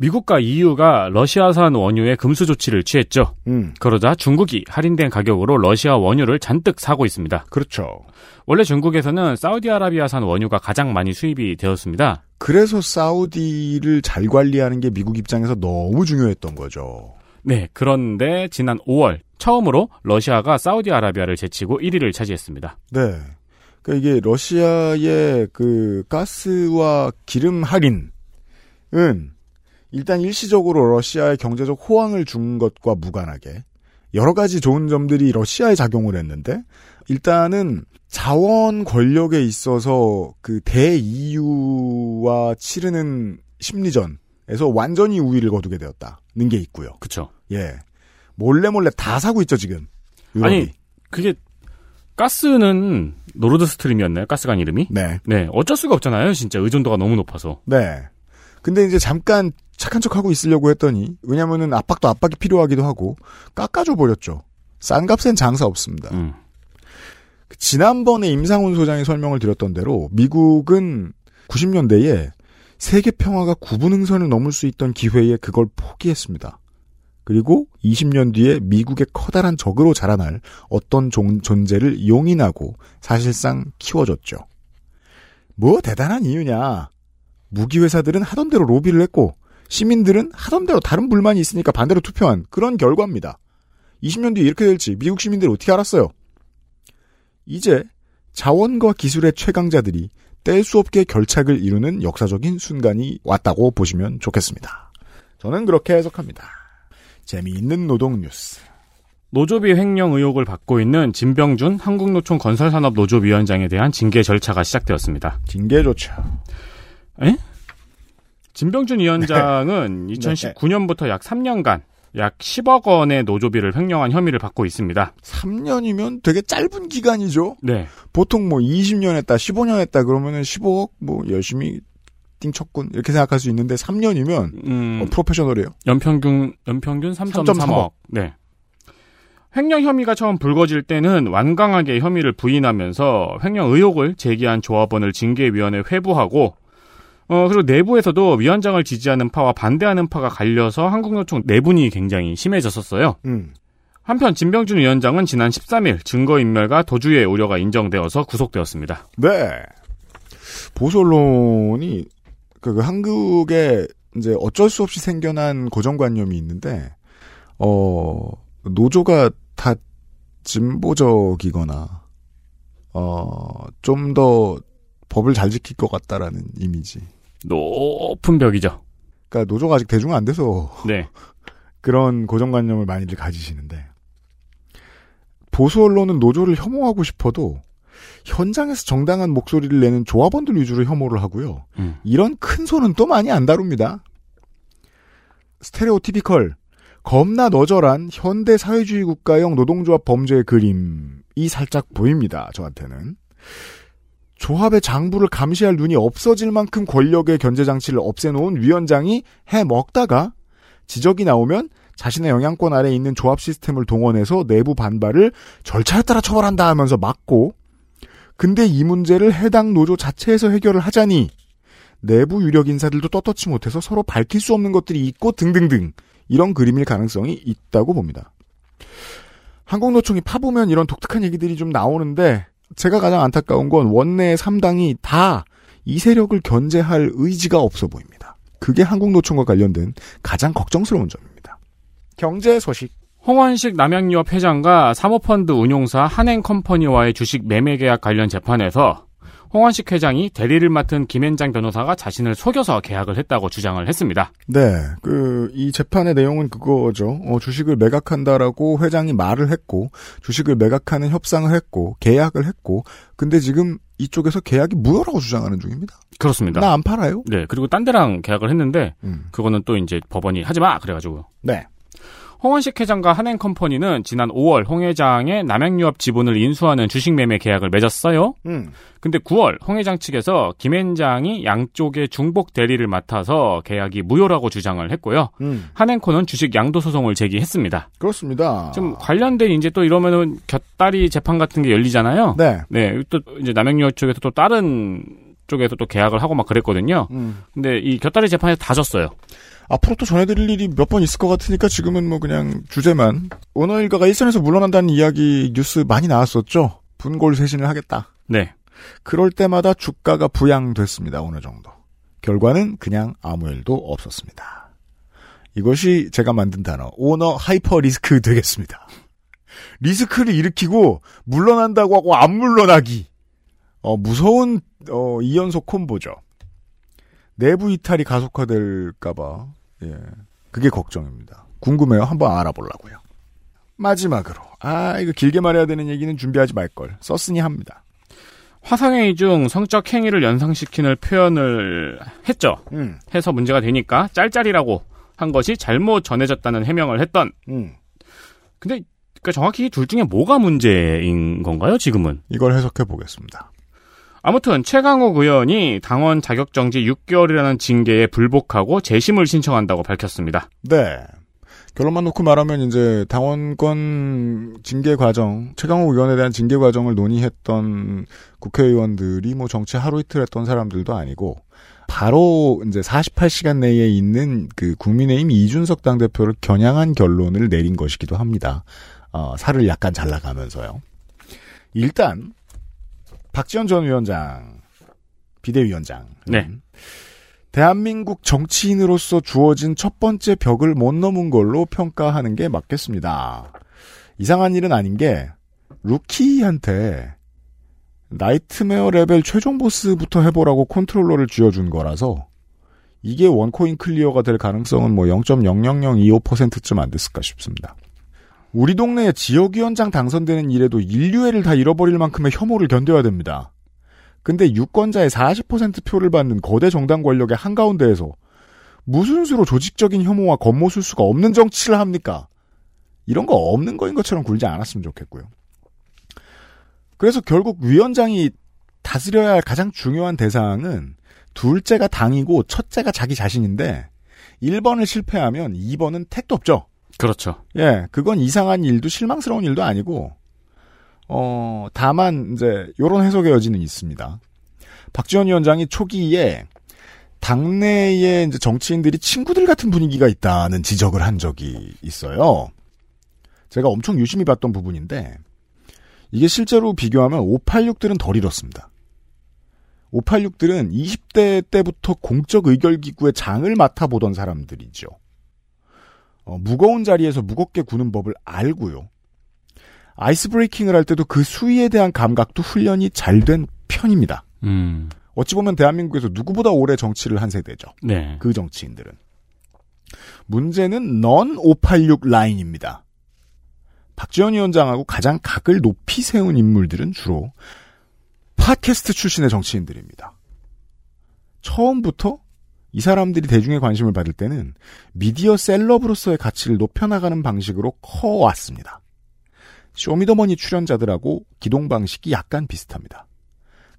미국과 EU가 러시아산 원유의 금수 조치를 취했죠. 음, 그러자 중국이 할인된 가격으로 러시아 원유를 잔뜩 사고 있습니다. 그렇죠. 원래 중국에서는 사우디아라비아산 원유가 가장 많이 수입이 되었습니다. 그래서 사우디를 잘 관리하는 게 미국 입장에서 너무 중요했던 거죠. 네, 그런데 지난 5월 처음으로 러시아가 사우디아라비아를 제치고 1위를 차지했습니다. 네. 그러니까 이게 러시아의 그 가스와 기름 할인은 일단 일시적으로 러시아의 경제적 호황을 준 것과 무관하게 여러 가지 좋은 점들이 러시아에 작용을 했는데 일단은 자원 권력에 있어서 그 대이유와 치르는 심리전에 에서 완전히 우위를 거두게 되었다는 게 있고요. 그쵸. 예. 몰래 몰래 다 사고 있죠, 지금. 유럽이. 아니, 그게, 가스는 노르드 스트림이었나요? 가스관 이름이? 네. 네. 어쩔 수가 없잖아요. 진짜 의존도가 너무 높아서. 네. 근데 이제 잠깐 착한 척 하고 있으려고 했더니, 왜냐면은 압박도 압박이 필요하기도 하고, 깎아줘 버렸죠. 싼 값엔 장사 없습니다. 음. 지난번에 임상훈 소장이 설명을 드렸던 대로 미국은 90년대에 세계 평화가 9부 능선을 넘을 수 있던 기회에 그걸 포기했습니다. 그리고 20년 뒤에 미국의 커다란 적으로 자라날 어떤 종- 존재를 용인하고 사실상 키워줬죠. 뭐 대단한 이유냐. 무기 회사들은 하던 대로 로비를 했고 시민들은 하던 대로 다른 불만이 있으니까 반대로 투표한 그런 결과입니다. 20년 뒤에 이렇게 될지 미국 시민들이 어떻게 알았어요? 이제 자원과 기술의 최강자들이 뗄 수 없게 결착을 이루는 역사적인 순간이 왔다고 보시면 좋겠습니다. 저는 그렇게 해석합니다. 재미있는 노동 뉴스. 노조비 횡령 의혹을 받고 있는 진병준 한국노총 건설산업 노조위원장에 대한 징계 절차가 시작되었습니다. 징계 좋죠. 에? 진병준 위원장은 네. 2019년부터 약 3년간 약 10억 원의 노조비를 횡령한 혐의를 받고 있습니다. 3년이면 되게 짧은 기간이죠. 네. 보통 뭐 20년 했다, 15년 했다 그러면은 15억 뭐 열심히 띵쳤군 이렇게 생각할 수 있는데 3년이면 음, 어, 프로페셔널이에요. 연평균 연평균 3.3억. 3.3억. 네. 횡령 혐의가 처음 불거질 때는 완강하게 혐의를 부인하면서 횡령 의혹을 제기한 조합원을 징계위원회 회부하고 어 그리고 내부에서도 위원장을 지지하는 파와 반대하는 파가 갈려서 한국노총 내분이 굉장히 심해졌었어요. 음. 한편 진병준 위원장은 지난 13일 증거인멸과 도주의 우려가 인정되어서 구속되었습니다. 네. 보수 언론이 그, 그 한국에 이제 어쩔 수 없이 생겨난 고정관념이 있는데 어 노조가 다 진보적이거나 어좀 더 법을 잘 지킬 것 같다라는 이미지. 높은 벽이죠. 그러니까 노조가 아직 대중 안 돼서 네. 그런 고정관념을 많이들 가지시는데 보수 언론은 노조를 혐오하고 싶어도 현장에서 정당한 목소리를 내는 조합원들 위주로 혐오를 하고요. 음. 이런 큰 손은 또 많이 안 다룹니다. 스테레오티피컬 겁나 너절한 현대 사회주의 국가형 노동조합 범죄의 그림이 살짝 보입니다. 저한테는. 조합의 장부를 감시할 눈이 없어질 만큼 권력의 견제 장치를 없애놓은 위원장이 해 먹다가 지적이 나오면 자신의 영향권 아래에 있는 조합 시스템을 동원해서 내부 반발을 절차에 따라 처벌한다 하면서 막고 근데 이 문제를 해당 노조 자체에서 해결을 하자니 내부 유력 인사들도 떳떳지 못해서 서로 밝힐 수 없는 것들이 있고 등등등 이런 그림일 가능성이 있다고 봅니다. 한국노총이 파보면 이런 독특한 얘기들이 좀 나오는데 제가 가장 안타까운 건 원내의 3당이 다 이 세력을 견제할 의지가 없어 보입니다. 그게 한국노총과 관련된 가장 걱정스러운 점입니다. 경제 소식. 홍원식 남양유업 회장과 사모펀드 운용사 한행컴퍼니와의 주식 매매 계약 관련 재판에서 홍원식 회장이 대리를 맡은 김현장 변호사가 자신을 속여서 계약을 했다고 주장을 했습니다. 네, 그, 이 재판의 내용은 그거죠. 어, 주식을 매각한다라고 회장이 말을 했고, 주식을 매각하는 협상을 했고, 계약을 했고, 근데 지금 이쪽에서 계약이 무효라고 주장하는 중입니다. 그렇습니다. 나 안 팔아요? 네, 그리고 딴 데랑 계약을 했는데 음. 그거는 또 이제 법원이 하지 마 그래가지고 네. 홍원식 회장과 한행컴퍼니는 지난 5월 홍 회장의 남양유업 지분을 인수하는 주식 매매 계약을 맺었어요. 음. 근데 9월 홍 회장 측에서 김 회장이 양쪽의 중복 대리를 맡아서 계약이 무효라고 주장을 했고요. 음. 한행코는 주식 양도 소송을 제기했습니다. 그렇습니다. 좀 관련된 이제 또 이러면은 곁다리 재판 같은 게 열리잖아요. 네. 네, 또 이제 남양유업 쪽에서 또 다른 쪽에서 또 계약을 하고 막 그랬거든요. 음. 근데 이 곁다리 재판에서 다 졌어요. 앞으로 또 전해드릴 일이 몇 번 있을 것 같으니까 지금은 뭐 그냥 주제만. 오너 일가가 일선에서 물러난다는 이야기 뉴스 많이 나왔었죠? 분골 쇄신을 하겠다. 네. 그럴 때마다 주가가 부양됐습니다. 어느 정도. 결과는 그냥 아무 일도 없었습니다. 이것이 제가 만든 단어 오너 hyper 리스크 되겠습니다. 리스크를 일으키고 물러난다고 하고 안 물러나기. 어, 무서운 어, 이연속 콤보죠. 내부 이탈이 가속화될까봐 예, 그게 걱정입니다. 궁금해요. 한번 알아보려고요. 마지막으로 아 이거 길게 말해야 되는 얘기는 준비하지 말 걸. 썼으니 합니다. 화상회의 중 성적 행위를 연상시키는 표현을 했죠. 음. 해서 문제가 되니까 짤짤이라고 한 것이 잘못 전해졌다는 해명을 했던. 음. 근데 그러니까 정확히 둘 중에 뭐가 문제인 건가요? 지금은 이걸 해석해 보겠습니다. 아무튼 최강욱 의원이 당원 자격 정지 6개월이라는 징계에 불복하고 재심을 신청한다고 밝혔습니다. 네. 결론만 놓고 말하면 이제 당원권 징계 과정, 최강욱 의원에 대한 징계 과정을 논의했던 국회의원들이 뭐 정치 하루 이틀 했던 사람들도 아니고 바로 이제 48시간 내에 있는 그 국민의힘 이준석 당대표를 겨냥한 결론을 내린 것이기도 합니다. 어, 살을 약간 잘라가면서요. 일단 박지원 전 위원장, 비대위원장. 네. 대한민국 정치인으로서 주어진 첫 번째 벽을 못 넘은 걸로 평가하는 게 맞겠습니다. 이상한 일은 아닌 게 루키한테 nightmare 레벨 최종 보스부터 해보라고 컨트롤러를 쥐어준 거라서 이게 one coin clear가 될 가능성은 뭐 0.00025%쯤 안 됐을까 싶습니다. 우리 동네에 지역위원장 당선되는 일에도 인류애를 다 잃어버릴 만큼의 혐오를 견뎌야 됩니다. 근데 유권자의 40% 표를 받는 거대 정당 권력의 한가운데에서 무슨 수로 조직적인 혐오와 겉모술 수가 없는 정치를 합니까? 이런 거 없는 거인 것처럼 굴지 않았으면 좋겠고요. 그래서 결국 위원장이 다스려야 할 가장 중요한 대상은 둘째가 당이고 첫째가 자기 자신인데 1번을 실패하면 2번은 택도 없죠. 그렇죠. 예, 그건 이상한 일도 실망스러운 일도 아니고 어, 다만 이제 요런 해석의 여지는 있습니다. 박지원 위원장이 초기에 당내에 이제 정치인들이 친구들 같은 분위기가 있다는 지적을 한 적이 있어요. 제가 엄청 유심히 봤던 부분인데 이게 실제로 비교하면 586들은 덜 잃었습니다. 586들은 20대 때부터 공적 의결기구의 장을 맡아보던 사람들이죠. 어, 무거운 자리에서 무겁게 구는 법을 알고요. 아이스 브레이킹을 할 때도 그 수위에 대한 감각도 훈련이 잘 된 편입니다. 음. 어찌 보면 대한민국에서 누구보다 오래 정치를 한 세대죠. 네. 그 정치인들은. 문제는 넌 586 라인입니다. 박지원 위원장하고 가장 각을 높이 세운 인물들은 주로 팟캐스트 출신의 정치인들입니다. 처음부터 이 사람들이 대중의 관심을 받을 때는 미디어 셀럽으로서의 가치를 높여나가는 방식으로 커왔습니다. 쇼미더머니 출연자들하고 기동 방식이 약간 비슷합니다.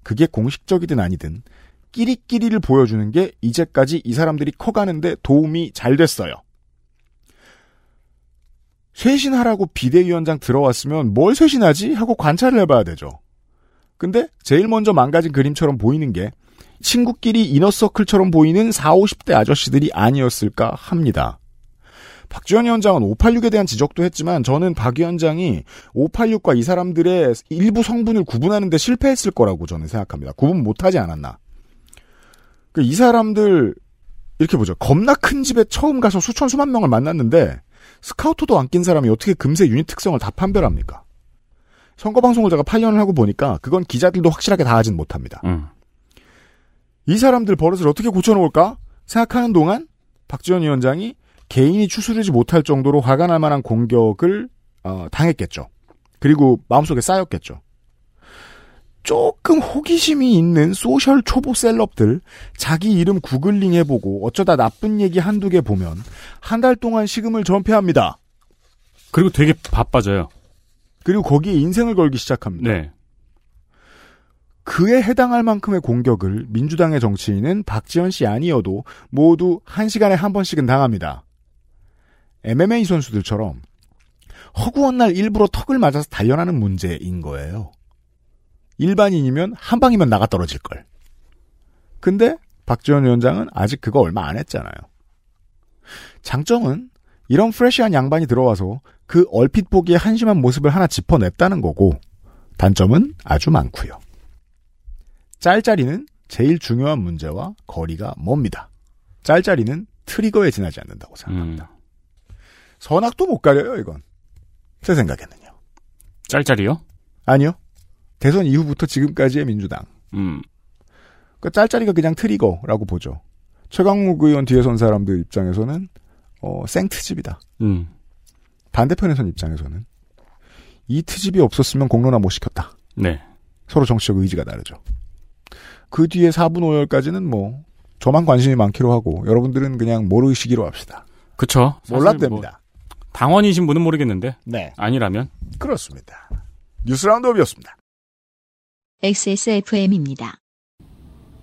그게 공식적이든 아니든 끼리끼리를 보여주는 게 이제까지 이 사람들이 커가는데 도움이 잘 됐어요. 쇄신하라고 비대위원장 들어왔으면 뭘 쇄신하지? 하고 관찰을 해봐야 되죠. 근데 제일 먼저 망가진 그림처럼 보이는 게 친구끼리 이너서클처럼 보이는 4, 50대 아저씨들이 아니었을까 합니다. 박지원 위원장은 586에 대한 지적도 했지만 저는 박 위원장이 586과 이 사람들의 일부 성분을 구분하는데 실패했을 거라고 저는 생각합니다. 구분 못하지 않았나. 그이 사람들 이렇게 보죠. 겁나 큰 집에 처음 가서 수천 수만 명을 만났는데 스카우터도 안 낀 사람이 어떻게 금세 유닛 특성을 다 판별합니까? 선거 방송을 제가 8년을 하고 보니까 그건 기자들도 확실하게 다 하진 못합니다. 음. 이 사람들 버릇을 어떻게 고쳐놓을까 생각하는 동안 박지원 위원장이 개인이 추스르지 못할 정도로 화가 날 만한 공격을 어, 당했겠죠. 그리고 마음속에 쌓였겠죠. 조금 호기심이 있는 소셜 초보 셀럽들 자기 이름 구글링 해보고 어쩌다 나쁜 얘기 한두 개 보면 한 달 동안 식음을 전폐합니다. 그리고 되게 바빠져요. 그리고 거기에 인생을 걸기 시작합니다. 네. 그에 해당할 만큼의 공격을 민주당의 정치인은 박지원 씨 아니어도 모두 한 시간에 한 번씩은 당합니다. MMA 선수들처럼 허구한 날 일부러 턱을 맞아서 단련하는 문제인 거예요. 일반인이면 한 방이면 나가 떨어질 걸. 근데 박지원 위원장은 아직 그거 얼마 안 했잖아요. 장점은 이런 프레시한 양반이 들어와서 그 얼핏 보기에 한심한 모습을 하나 짚어냈다는 거고 단점은 아주 많고요. 짤짤이는 제일 중요한 문제와 거리가 멉니다. 짤짤이는 트리거에 지나지 않는다고 생각합니다. 음. 선악도 못 가려요, 이건. 제 생각에는요. 짤짤이요? 아니요. 대선 이후부터 지금까지의 민주당. 음. 그 짤짤이가 그냥 트리거라고 보죠. 최강욱 의원 뒤에 선 사람들 입장에서는 어, 생트집이다. 음. 반대편에 선 입장에서는 이 트집이 없었으면 공론화 못 시켰다. 네. 서로 정치적 의지가 다르죠. 그 뒤에 4분 5열까지는 뭐 저만 관심이 많기로 하고 여러분들은 그냥 모르시기로 합시다. 그쵸. 몰랐답니다. 뭐 당원이신 분은 모르겠는데. 네. 아니라면. 그렇습니다. 뉴스 라운드업이었습니다. XSFM입니다.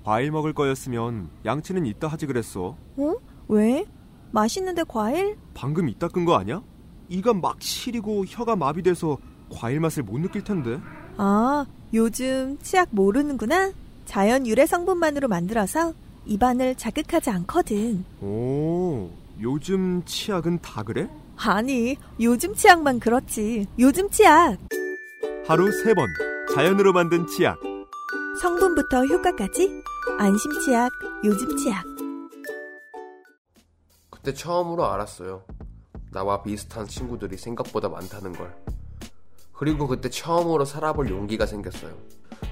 과일 먹을 거였으면 양치는 이따 하지 그랬어. 어? 왜? 맛있는데 과일? 방금 이따 끈 거 아니야? 이가 막 시리고 혀가 마비돼서 과일 맛을 못 느낄 텐데. 아, 요즘 치약 모르는구나. 자연 유래 성분만으로 만들어서 입안을 자극하지 않거든. 오, 요즘 치약은 다 그래? 아니, 요즘 치약만 그렇지. 요즘 치약. 하루 세 번 자연으로 만든 치약. 성분부터 효과까지 안심 치약, 요즘 치약. 그때 처음으로 알았어요. 나와 비슷한 친구들이 생각보다 많다는 걸. 그리고 그때 처음으로 살아볼 용기가 생겼어요.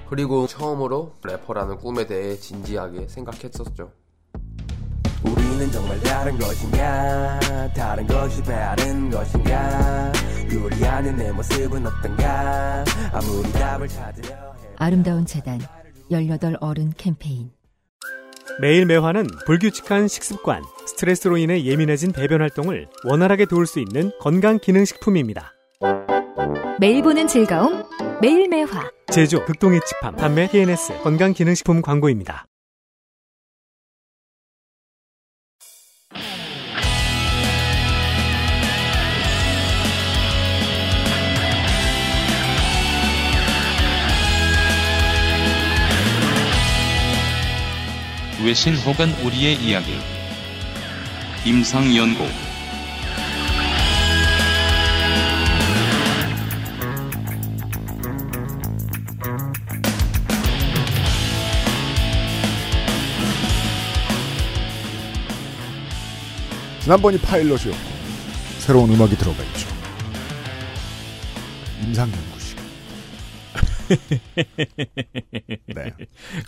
그리고 처음으로 래퍼라는 꿈에 대해 진지하게 생각했었죠. 우리는 정말 다른 것인가 다른 것이 다른 것인가 요리하는 내 모습은 어떤가 아무리 답을 찾으려 해 아름다운 재단 18 어른 캠페인 매일 매화는 불규칙한 식습관, 스트레스로 인해 예민해진 배변 활동을 원활하게 도울 수 있는 건강 기능 식품입니다. 매일 보는 즐거움 매일 매화. 제조 극동의 칩함 판매 TNS 건강 기능 식품 광고입니다. 외신 혹은 우리의 이야기. 임상연구 지난번이 파일럿이었고 새로운 음악이 들어가 있죠. 임상연구 씨. 네.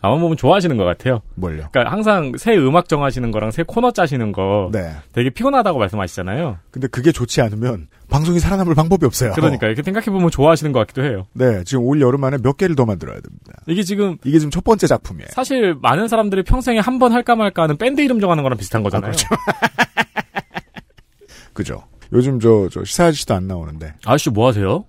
아마 보면 좋아하시는 것 같아요. 뭘요? 그러니까 항상 새 음악 정하시는 거랑 새 코너 짜시는 거 네. 되게 피곤하다고 말씀하시잖아요. 근데 그게 좋지 않으면 방송이 살아남을 방법이 없어요. 그러니까 이렇게 생각해 보면 좋아하시는 것 같기도 해요. 네, 지금 올 여름 안에 몇 개를 더 만들어야 됩니다. 이게 지금 이게 지금 첫 번째 작품이에요. 사실 많은 사람들이 평생에 한 번 할까 말까 하는 밴드 이름 정하는 거랑 비슷한 거잖아요. 그죠. 요즘 저, 저 시사 아저씨도 안 나오는데. 아저씨 뭐 하세요?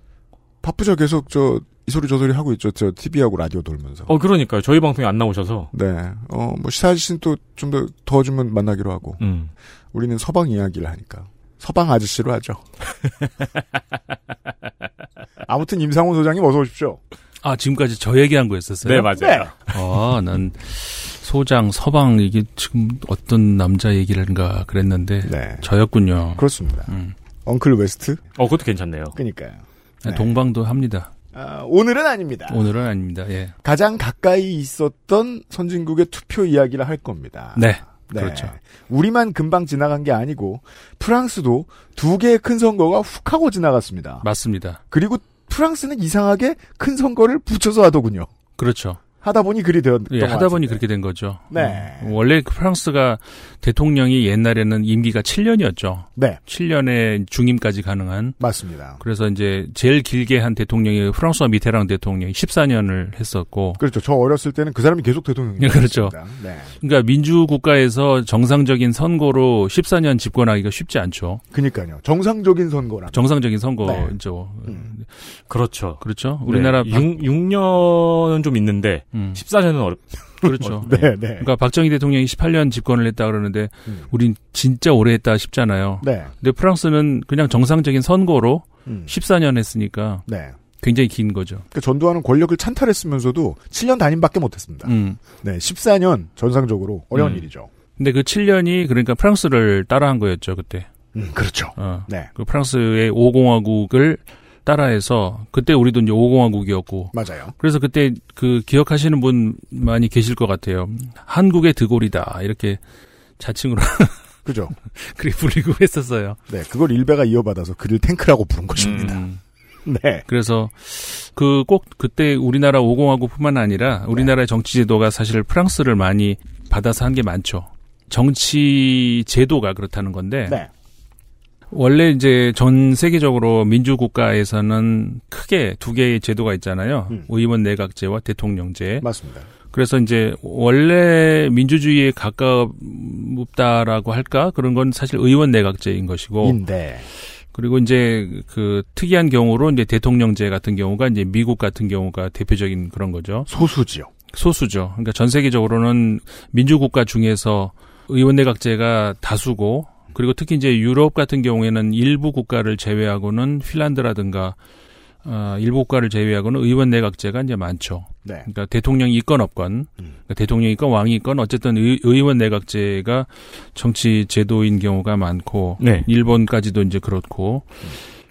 바쁘죠. 계속 저, 이 소리 저 소리 하고 있죠. 저 TV하고 라디오 돌면서. 어, 그러니까요. 저희 방송에 안 나오셔서. 네. 어, 뭐 시사 아저씨는 또 좀더 도와주면 만나기로 하고. 음. 우리는 서방 이야기를 하니까. 서방 아저씨로 하죠. 아무튼 임상훈 소장님 어서 오십시오. 아, 지금까지 저 얘기한 거였었어요? 네, 맞아요. 아, 난 소장, 서방, 이게 지금 어떤 남자 얘기인가 그랬는데. 네. 저였군요. 그렇습니다. 음. Uncle West? 어, 그것도 괜찮네요. 그니까요. 네. 동방도 합니다. 아, 오늘은 아닙니다. 오늘은 아닙니다. 예. 가장 가까이 있었던 선진국의 투표 이야기를 할 겁니다. 네. 그렇죠. 우리만 금방 지나간 게 아니고 프랑스도 두 개의 큰 선거가 훅 하고 지나갔습니다. 맞습니다. 그리고 프랑스는 이상하게 큰 선거를 붙여서 하더군요. 그렇죠. 하다 보니 그리 되었던 예, 하다 보니 그렇게 된 거죠. 네. 음, 원래 프랑스가 대통령이 옛날에는 임기가 7년이었죠. 네. 7년에 중임까지 가능한. 맞습니다. 그래서 이제 제일 길게 한 대통령이 프랑스와 미테랑 대통령이 14년을 했었고. 그렇죠. 저 어렸을 때는 그 사람이 계속 대통령이 예, 그렇죠. 네. 그러니까 민주 국가에서 정상적인 선거로 14년 집권하기가 쉽지 않죠. 그니까요. 정상적인 선거라. 정상적인 선거죠. 네. 음. 그렇죠. 그렇죠. 우리나라 네. 6, 6년은 좀 있는데 음. 14년은 어렵. 그렇죠. 네, 네. 그러니까 박정희 대통령이 18년 집권을 했다 그러는데 음. 우린 진짜 오래 했다 싶잖아요. 네. 근데 프랑스는 그냥 정상적인 선거로 음. 14년 했으니까 네. 굉장히 긴 거죠. 그러니까 전두환은 권력을 찬탈했으면서도 7년 단임밖에 못했습니다. 음. 네, 14년 전상적으로 어려운 음. 일이죠. 근데 그 7년이 그러니까 프랑스를 따라한 거였죠, 그때. 음, 그렇죠. 어. 네. 그 프랑스의 5공화국을 따라해서 그때 우리도 이제 5공화국이었고 맞아요. 그래서 그때 그 기억하시는 분 많이 계실 것 같아요. 한국의 드골이다 이렇게 자칭으로 그죠. 그렇게 불리고 했었어요. 네, 그걸 일베가 이어받아서 그를 탱크라고 부른 것입니다. 음. 네. 그래서 그 꼭 그때 우리나라 5공화국뿐만 아니라 우리나라의 정치 제도가 사실 프랑스를 많이 받아서 한 게 많죠. 정치 제도가 그렇다는 건데 네. 원래 이제 전 세계적으로 민주국가에서는 크게 두 개의 제도가 있잖아요. 음. 의원 내각제와 대통령제. 맞습니다. 그래서 이제 원래 민주주의에 가깝다라고 할까 그런 건 사실 의원 내각제인 것이고. 인데. 그리고 이제 그 특이한 경우로 이제 대통령제 같은 경우가 이제 미국 같은 경우가 대표적인 그런 거죠. 소수지요. 소수죠. 그러니까 전 세계적으로는 민주국가 중에서 의원 내각제가 다수고 그리고 특히 이제 유럽 같은 경우에는 일부 국가를 제외하고는 핀란드라든가 어, 일부 국가를 제외하고는 의원 내각제가 이제 많죠. 네. 그러니까 대통령이 있건 없건, 그러니까 대통령이 있건 왕이 있건 어쨌든 의, 의원 내각제가 정치 제도인 경우가 많고, 네. 일본까지도 이제 그렇고.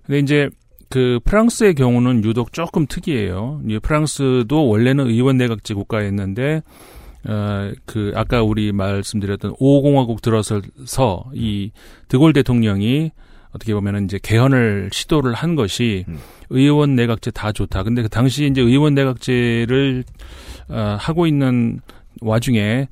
근데 이제 그 프랑스의 경우는 유독 조금 특이해요. 이 프랑스도 원래는 의원 내각제 국가였는데 어, 그, 아까 우리 말씀드렸던 5공화국 들어서서 이 드골 대통령이 어떻게 보면은 이제 개헌을 시도를 한 것이 의원 내각제 다 좋다. 근데 그 당시 이제 의원 내각제를 어, 하고 있는 와중에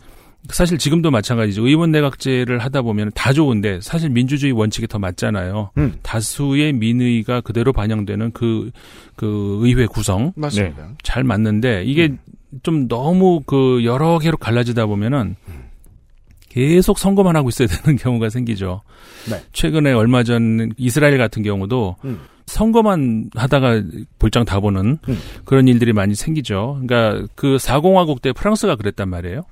사실 지금도 마찬가지죠. 의원 내각제를 하다 보면 다 좋은데 사실 민주주의 원칙에 더 맞잖아요. 음. 다수의 민의가 그대로 반영되는 그, 그 의회 구성. 맞습니다. 네. 잘 맞는데 이게 좀 너무 그 여러 개로 갈라지다 보면은 계속 선거만 하고 있어야 되는 경우가 생기죠. 네. 최근에 얼마 전 이스라엘 같은 경우도 음. 선거만 하다가 볼장 다 보는 음. 그런 일들이 많이 생기죠. 그러니까 그 사공화국 때 프랑스가 그랬단 말이에요.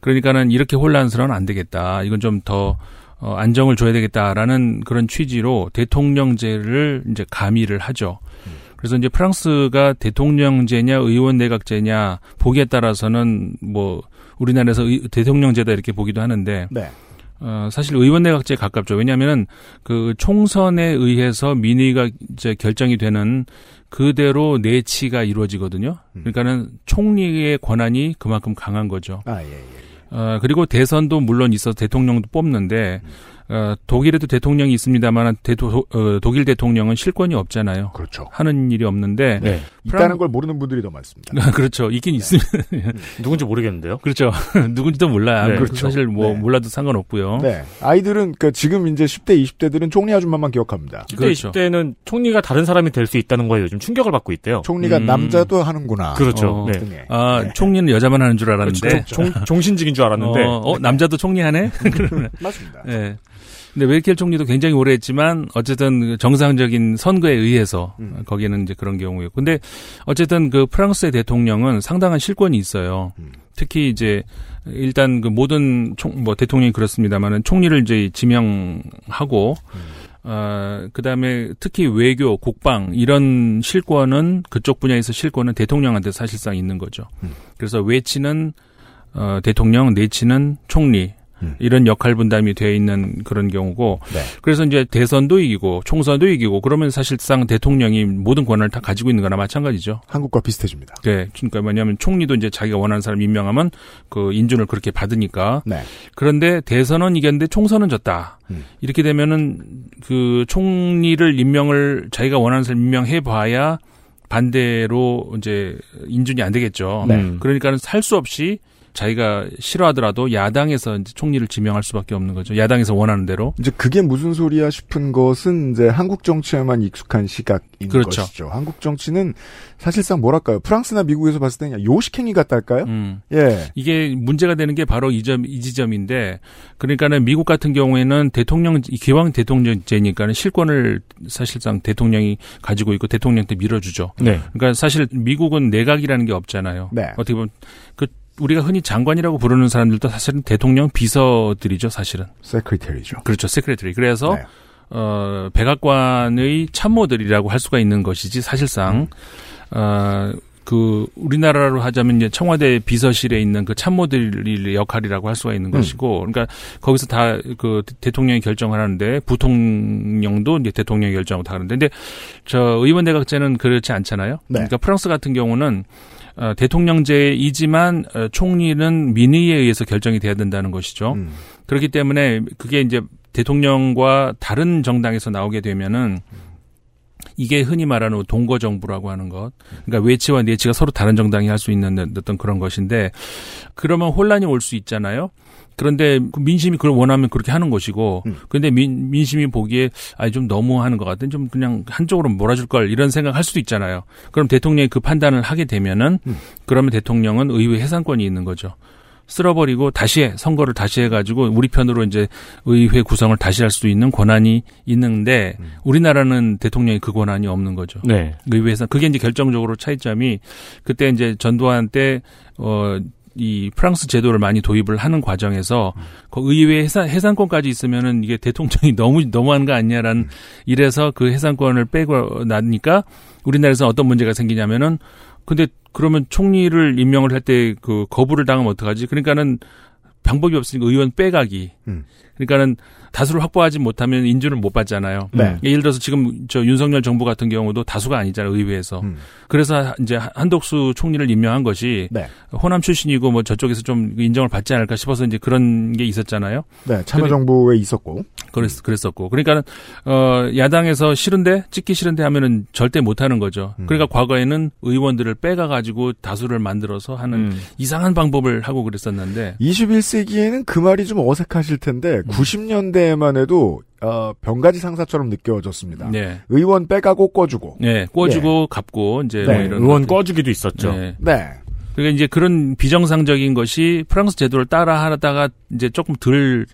그러니까는 이렇게 혼란스러운 안 되겠다. 이건 좀더 어, 안정을 줘야 되겠다라는 그런 취지로 대통령제를 이제 가미를 하죠. 그래서 이제 프랑스가 대통령제냐 의원 내각제냐 보기에 따라서는 뭐 우리나라에서 의- 대통령제다 이렇게 보기도 하는데 네. 어, 사실 의원 내각제에 가깝죠. 왜냐하면은 그 총선에 의해서 민의가 이제 결정이 되는 그대로 내치가 이루어지거든요. 그러니까는 총리의 권한이 그만큼 강한 거죠. 아, 예, 예. 어, 그리고 대선도 물론 있어서 대통령도 뽑는데, 어, 독일에도 대통령이 있습니다만, 대도, 어, 독일 대통령은 실권이 없잖아요. 그렇죠. 하는 일이 없는데. 네. 있다는 걸 모르는 분들이 더 많습니다. 그렇죠. 있긴 있습니다. 누군지 모르겠는데요. 그렇죠. 누군지도 몰라요. 네, 그렇죠. 사실 뭐 네. 몰라도 상관없고요. 네. 아이들은, 그니까 지금 이제 10대, 20대들은 총리 아줌마만 기억합니다. 10대, 그렇죠. 20대는 총리가 다른 사람이 될 수 있다는 거에 요즘 충격을 받고 있대요. 총리가 음. 남자도 하는구나. 그렇죠. 어, 네. 아, 네. 총리는 여자만 하는 줄 알았는데. 그렇죠. 종, 종신직인 줄 알았는데. 어, 어, 남자도 총리하네? 맞습니다. 예. 근데 웨이켈 총리도 굉장히 오래 했지만 어쨌든 그 정상적인 선거에 의해서 음. 거기는 이제 그런 경우였고. 근데 어쨌든 그 프랑스의 대통령은 상당한 실권이 있어요. 음. 특히 이제 일단 그 모든 총, 뭐 대통령이 그렇습니다만은 총리를 이제 지명하고 음. 어, 그 다음에 특히 외교, 국방, 이런 실권은 그쪽 분야에서 실권은 대통령한테 사실상 있는 거죠. 음. 그래서 외치는, 어, 대통령, 내치는 총리, 음. 이런 역할 분담이 되어 있는 그런 경우고, 네. 그래서 이제 대선도 이기고, 총선도 이기고, 그러면 사실상 대통령이 모든 권한을 다 가지고 있는 거나 마찬가지죠. 한국과 비슷해집니다. 네. 그러니까 뭐냐면 총리도 이제 자기가 원하는 사람 임명하면 그 인준을 그렇게 받으니까. 네. 그런데 대선은 이겼는데 총선은 졌다. 음. 이렇게 되면은 그 총리를 임명을 자기가 원하는 사람 임명해 봐야 반대로 이제 인준이 안 되겠죠. 네. 그러니까는 살 수 없이 자기가 싫어하더라도 야당에서 이제 총리를 지명할 수밖에 없는 거죠. 야당에서 원하는 대로. 이제 그게 무슨 소리야 싶은 것은 이제 한국 정치에만 익숙한 시각인 그렇죠. 것이죠. 한국 정치는 사실상 뭐랄까요. 프랑스나 미국에서 봤을 때는 요식행위 같다 할까요? 음. 예. 이게 문제가 되는 게 바로 이 점, 이 지점인데, 그러니까는 미국 같은 경우에는 대통령, 이 기왕 대통령제니까는 실권을 사실상 대통령이 가지고 있고 대통령한테 밀어주죠. 네. 그러니까 사실 미국은 내각이라는 게 없잖아요. 네. 어떻게 보면 그 우리가 흔히 장관이라고 부르는 사람들도 사실은 대통령 비서들이죠, 사실은. 세크리테리죠. 그렇죠, 세크레터리. 그래서 네. 어, 백악관의 참모들이라고 할 수가 있는 것이지 사실상 어, 그 우리나라로 하자면 이제 청와대 비서실에 있는 그 참모들의 역할이라고 할 수가 있는 음. 것이고, 그러니까 거기서 다 그 대통령이 결정을 하는데 부통령도 이제 대통령이 결정하고 다 하는데, 근데 저 의원 내각제는 그렇지 않잖아요. 네. 그러니까 프랑스 같은 경우는 어, 대통령제이지만 어, 총리는 민의에 의해서 결정이 돼야 된다는 것이죠. 음. 그렇기 때문에 그게 이제 대통령과 다른 정당에서 나오게 되면은 이게 흔히 말하는 동거 정부라고 하는 것. 그러니까 외치와 내치가 서로 다른 정당이 할 수 있는 어떤 그런 것인데 그러면 혼란이 올 수 있잖아요. 그런데 그 민심이 그걸 원하면 그렇게 하는 것이고, 그런데 민, 민심이 보기에 아 좀 너무 하는 것 같은 좀 그냥 한쪽으로 몰아줄 걸 이런 생각할 수도 있잖아요. 그럼 대통령이 그 판단을 하게 되면은 그러면 대통령은 의회 해산권이 있는 거죠. 쓸어버리고 다시 해, 선거를 다시 해가지고 우리 편으로 이제 의회 구성을 다시 할 수 있는 권한이 있는데 우리나라는 대통령이 그 권한이 없는 거죠. 네. 의회에서 그게 이제 결정적으로 차이점이 그때 이제 전두환 때 어. 이 프랑스 제도를 많이 도입을 하는 과정에서 그 의회 해산 해산권까지 있으면은 이게 대통령이 너무 너무한 거 아니냐라는 이래서 그 해산권을 빼고 나니까 우리나라에서 어떤 문제가 생기냐면은 근데 그러면 총리를 임명을 할 때 그 거부를 당하면 어떡하지? 그러니까는 방법이 없으니까 의원 빼가기. 그러니까는 다수를 확보하지 못하면 인준을 못 받잖아요. 네. 예를 들어서 지금 저 윤석열 정부 같은 경우도 다수가 아니잖아요 의회에서. 그래서 이제 한독수 총리를 임명한 것이 네. 호남 출신이고 뭐 저쪽에서 좀 인정을 받지 않을까 싶어서 이제 그런 게 있었잖아요. 네, 참여정부에 있었고. 그랬, 그랬었고. 그러니까는, 어, 야당에서 싫은데, 찍기 싫은데 하면은 절대 못 하는 거죠. 그러니까 과거에는 의원들을 빼가 가지고 다수를 만들어서 하는 이상한 방법을 하고 그랬었는데. 21세기에는 그 말이 좀 어색하실 텐데 90년대 에만 해도 어, 병가지 상사처럼 느껴졌습니다. 네. 의원 빼가고 꿔주고. 네, 꿔주고 갚고 이제 뭐 네, 이런 의원 것들. 꺼주기도 있었죠. 네. 네. 그러니까 이제 그런 비정상적인 것이 프랑스 제도를 따라 하다가 이제 조금 덜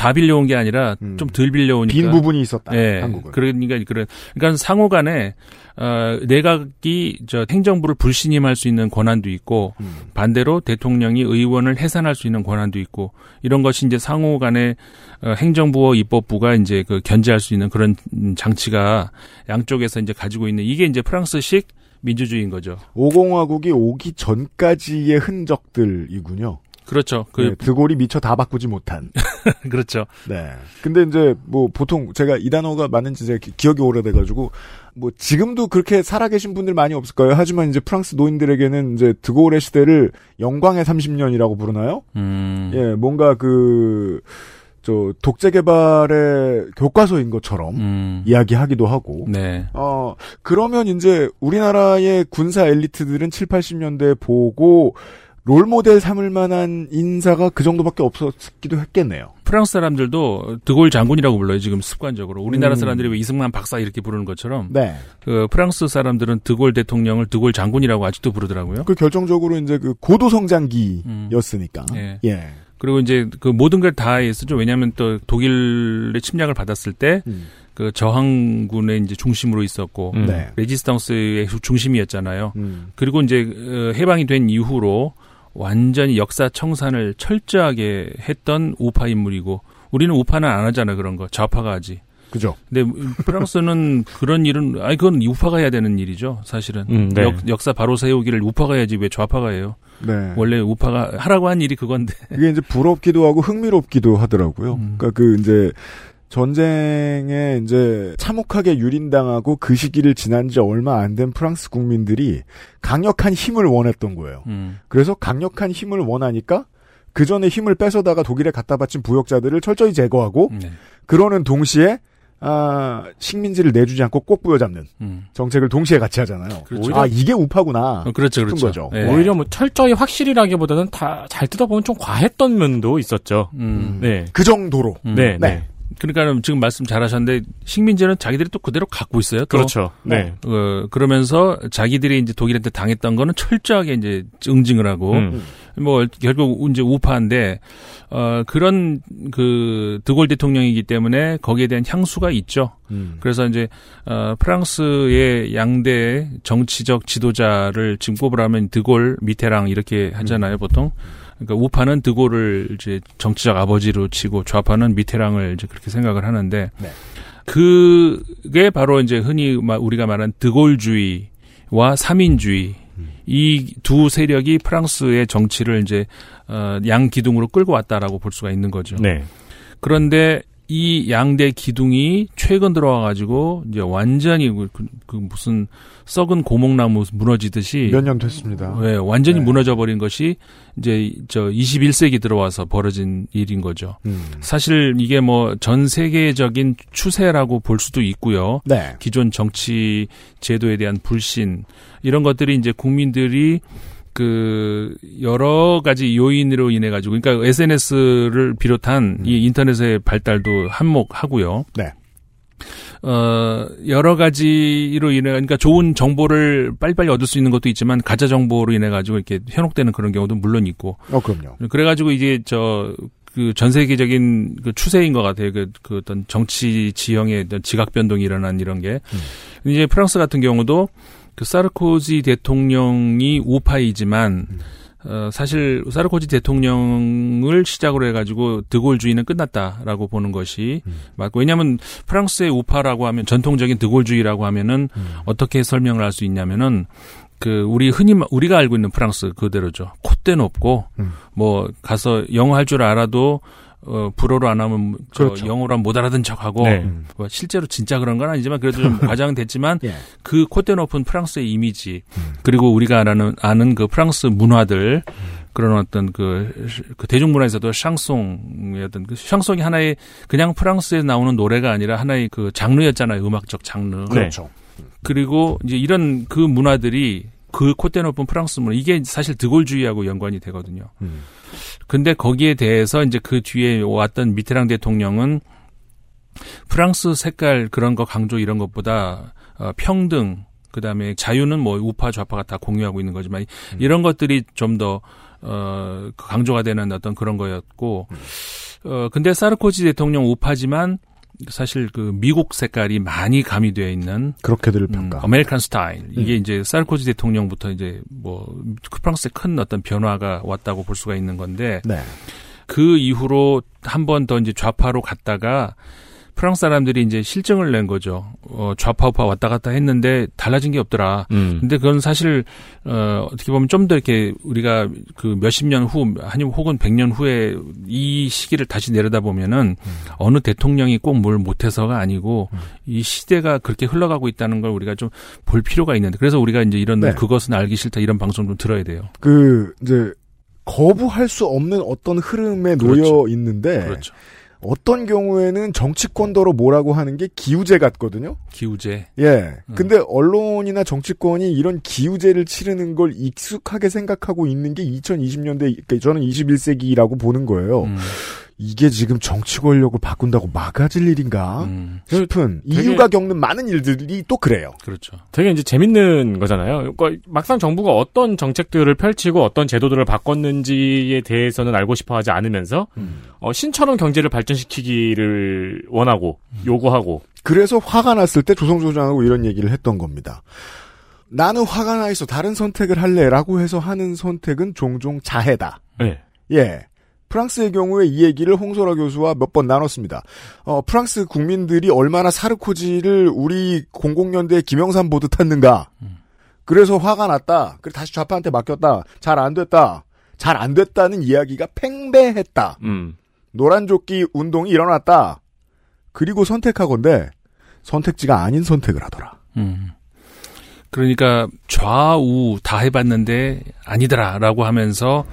다 빌려온 게 아니라 좀덜 빌려오니까 빈 부분이 있었다. 네. 한국은. 그러니까 그런 그러니까 상호간에 어 내각이 저 행정부를 불신임할 수 있는 권한도 있고 음. 반대로 대통령이 의원을 해산할 수 있는 권한도 있고 이런 것이 이제 상호 간에 어, 행정부와 입법부가 이제 그 견제할 수 있는 그런 음, 장치가 양쪽에서 이제 가지고 있는 이게 이제 프랑스식 민주주의인 거죠. 오공화국이 오기 전까지의 흔적들이군요. 그렇죠. 그 네, 드골이 미처 다 바꾸지 못한. 그렇죠. 네. 근데 이제 뭐 보통 제가 이 단어가 맞는지 제가 기- 기억이 오래돼가지고 뭐 지금도 그렇게 살아계신 분들 많이 없을 거예요. 하지만 이제 프랑스 노인들에게는 이제 드골의 시대를 영광의 30년이라고 부르나요? 음. 예, 뭔가 그, 저, 독재 개발의 교과서인 것처럼 음. 이야기하기도 하고. 네. 어, 그러면 이제 우리나라의 군사 엘리트들은 7, 80년대에 보고 롤모델 삼을 만한 인사가 그 정도밖에 없었기도 했겠네요. 프랑스 사람들도 드골 장군이라고 불러요 지금 습관적으로 우리나라 음. 사람들이 왜 이승만 박사 이렇게 부르는 것처럼 네. 그 프랑스 사람들은 드골 대통령을 드골 장군이라고 아직도 부르더라고요. 그 결정적으로 이제 그 고도 성장기였으니까. 예. 예. 그리고 이제 그 모든 걸다 했었죠. 왜냐하면 또 독일의 침략을 받았을 때그 저항군의 이제 중심으로 있었고 음. 네. 레지스탕스의 중심이었잖아요. 음. 그리고 이제 어, 해방이 된 이후로 완전히 역사 청산을 철저하게 했던 우파 인물이고 우리는 우파는 안 하잖아 그런 거 좌파가 하지. 그죠. 근데 프랑스는 그런 일은 아니 그건 우파가 해야 되는 일이죠 사실은 음, 네. 역, 역사 바로 세우기를 우파가 해야지 왜 좌파가 해요. 네. 원래 우파가 하라고 한 일이 그건데. 이게 이제 부럽기도 하고 흥미롭기도 하더라고요. 음. 그러니까 그 이제 전쟁에 이제 참혹하게 유린당하고 그 시기를 지난 지 얼마 안 된 프랑스 국민들이 강력한 힘을 원했던 거예요. 음. 그래서 강력한 힘을 원하니까 그 전에 힘을 뺏어다가 독일에 갖다 바친 부역자들을 철저히 제거하고 네. 그러는 동시에 아, 식민지를 내주지 않고 꼭 부여잡는 음. 정책을 동시에 같이 하잖아요. 그렇죠. 아 이게 우파구나. 어, 그렇죠, 그렇죠. 거죠. 네. 오히려 뭐 철저히 확실히라기보다는 다 잘 뜯어보면 좀 과했던 면도 있었죠. 음. 네. 그 정도로. 음. 네, 네. 네. 그러니까 지금 말씀 잘하셨는데 식민지는 자기들이 또 그대로 갖고 있어요. 또. 그렇죠. 네. 어, 그러면서 자기들이 이제 독일한테 당했던 거는 철저하게 이제 응징을 하고 음. 뭐 결국 이제 우파인데 어 그런 그 드골 대통령이기 때문에 거기에 대한 향수가 있죠. 음. 그래서 이제 어 프랑스의 양대 정치적 지도자를 지금 꼽으라면 드골, 미테랑 이렇게 하잖아요, 보통. 그러니까 우파는 드골을 이제 정치적 아버지로 치고 좌파는 미테랑을 이제 그렇게 생각을 하는데 네. 그게 바로 이제 흔히 마- 우리가 말하는 드골주의와 삼인주의 이두 세력이 프랑스의 정치를 이제 어, 양 기둥으로 끌고 왔다라고 볼 수가 있는 거죠. 네. 그런데 이 양대 기둥이 최근 들어와가지고 이제 완전히 그, 그- 그 무슨 썩은 고목나무 무너지듯이 몇 년 됐습니다. 네, 완전히 네. 무너져 버린 것이 이제 저 21세기 들어와서 벌어진 일인 거죠. 음. 사실 이게 뭐 전 세계적인 추세라고 볼 수도 있고요. 네. 기존 정치 제도에 대한 불신 이런 것들이 이제 국민들이 그 여러 가지 요인으로 인해 가지고 그러니까 SNS를 비롯한 이 인터넷의 발달도 한몫하고요. 네. 어, 여러 가지로 인해, 그러니까 좋은 정보를 빨리빨리 얻을 수 있는 것도 있지만, 가짜 정보로 인해 가지고 이렇게 현혹되는 그런 경우도 물론 있고. 어, 그럼요. 그래가지고 이제 저, 그 전 세계적인 그 추세인 것 같아요. 그, 그 어떤 정치 지형의 지각 변동이 일어난 이런 게. 이제 프랑스 같은 경우도 그 사르코지 대통령이 우파이지만, 어, 사실 사르코지 대통령을 시작으로 해가지고 드골주의는 끝났다라고 보는 것이 맞고 왜냐하면 프랑스의 우파라고 하면 전통적인 드골주의라고 하면은 어떻게 설명을 할 수 있냐면은 그 우리 흔히 마- 우리가 알고 있는 프랑스 그대로죠. 콧대 높고 뭐 가서 영어 할 줄 알아도 어 불어로 안 하면 저 그렇죠. 영어로 하면 못 알아듣는 척하고 네. 뭐 실제로 진짜 그런 건 아니지만 그래도 좀 과장됐지만 예. 그 콧대 높은 프랑스의 이미지 그리고 우리가 아는 아는 그 프랑스 문화들 그런 어떤 그, 그 대중문화에서도 샹송의 어떤 그 샹송이 하나의 그냥 프랑스에 나오는 노래가 아니라 하나의 그 장르였잖아요 음악적 장르 그렇죠. 그리고 이제 이런 그 문화들이 그 콧대 높은 프랑스 문화 이게 사실 드골주의하고 연관이 되거든요. 음. 근데 거기에 대해서 이제 그 뒤에 왔던 미테랑 대통령은 프랑스 색깔 그런 거 강조 이런 것보다 어, 평등 그다음에 자유는 뭐 우파 좌파가 다 공유하고 있는 거지만 이런 것들이 좀더 어, 강조가 되는 어떤 그런 거였고 어 근데 사르코지 대통령 우파지만 사실 그 미국 색깔이 많이 가미되어 있는 그렇게들 평가. American style 이게 음. 이제 사르코지 대통령부터 이제 뭐 프랑스의 큰 어떤 변화가 왔다고 볼 수가 있는 건데 네. 그 이후로 한 번 더 이제 좌파로 갔다가 프랑스 사람들이 이제 실증을 낸 거죠. 어, 좌파 우파 왔다 갔다 했는데 달라진 게 없더라. 음. 근데 그건 사실 어, 어떻게 보면 좀 더 이렇게 우리가 그 몇십 년 후, 아니면 혹은 백 년 후에 이 시기를 다시 내려다 보면은 어느 대통령이 꼭 뭘 못해서가 아니고 이 시대가 그렇게 흘러가고 있다는 걸 우리가 좀 볼 필요가 있는데 그래서 우리가 이제 이런 네. 그것은 알기 싫다 이런 방송 좀 들어야 돼요. 그 이제 거부할 수 없는 어떤 흐름에 놓여 그렇죠. 있는데 그렇죠. 어떤 경우에는 정치권더러 뭐라고 하는 게 기우제 같거든요. 기우제. 예. 근데 언론이나 정치권이 이런 기우제를 치르는 걸 익숙하게 생각하고 있는 게 2020년대, 저는 21세기라고 보는 거예요. 음. 이게 지금 정치 권력을 바꾼다고 막아질 일인가 싶은 되게- 이유가 겪는 많은 일들이 또 그래요. 그렇죠. 되게 이제 재밌는 거잖아요. 그러니까 막상 정부가 어떤 정책들을 펼치고 어떤 제도들을 바꿨는지에 대해서는 알고 싶어 하지 않으면서, 어, 신처럼 경제를 발전시키기를 원하고, 요구하고. 그래서 화가 났을 때 조성주 소장하고 이런 얘기를 했던 겁니다. 나는 화가 나 있어 다른 선택을 할래라고 해서 하는 선택은 종종 자해다. 네. 예. 프랑스의 경우에 이 얘기를 홍소라 교수와 몇 번 나눴습니다. 어, 프랑스 국민들이 얼마나 사르코지를 우리 00년대에 김영삼 보듯 했는가. 그래서 화가 났다. 그래서 다시 좌파한테 맡겼다. 잘 안 됐다. 잘 안 됐다는 이야기가 팽배했다. 음. 노란조끼 운동이 일어났다. 그리고 선택하건데 선택지가 아닌 선택을 하더라. 음. 그러니까 좌우 다 해봤는데 아니더라라고 하면서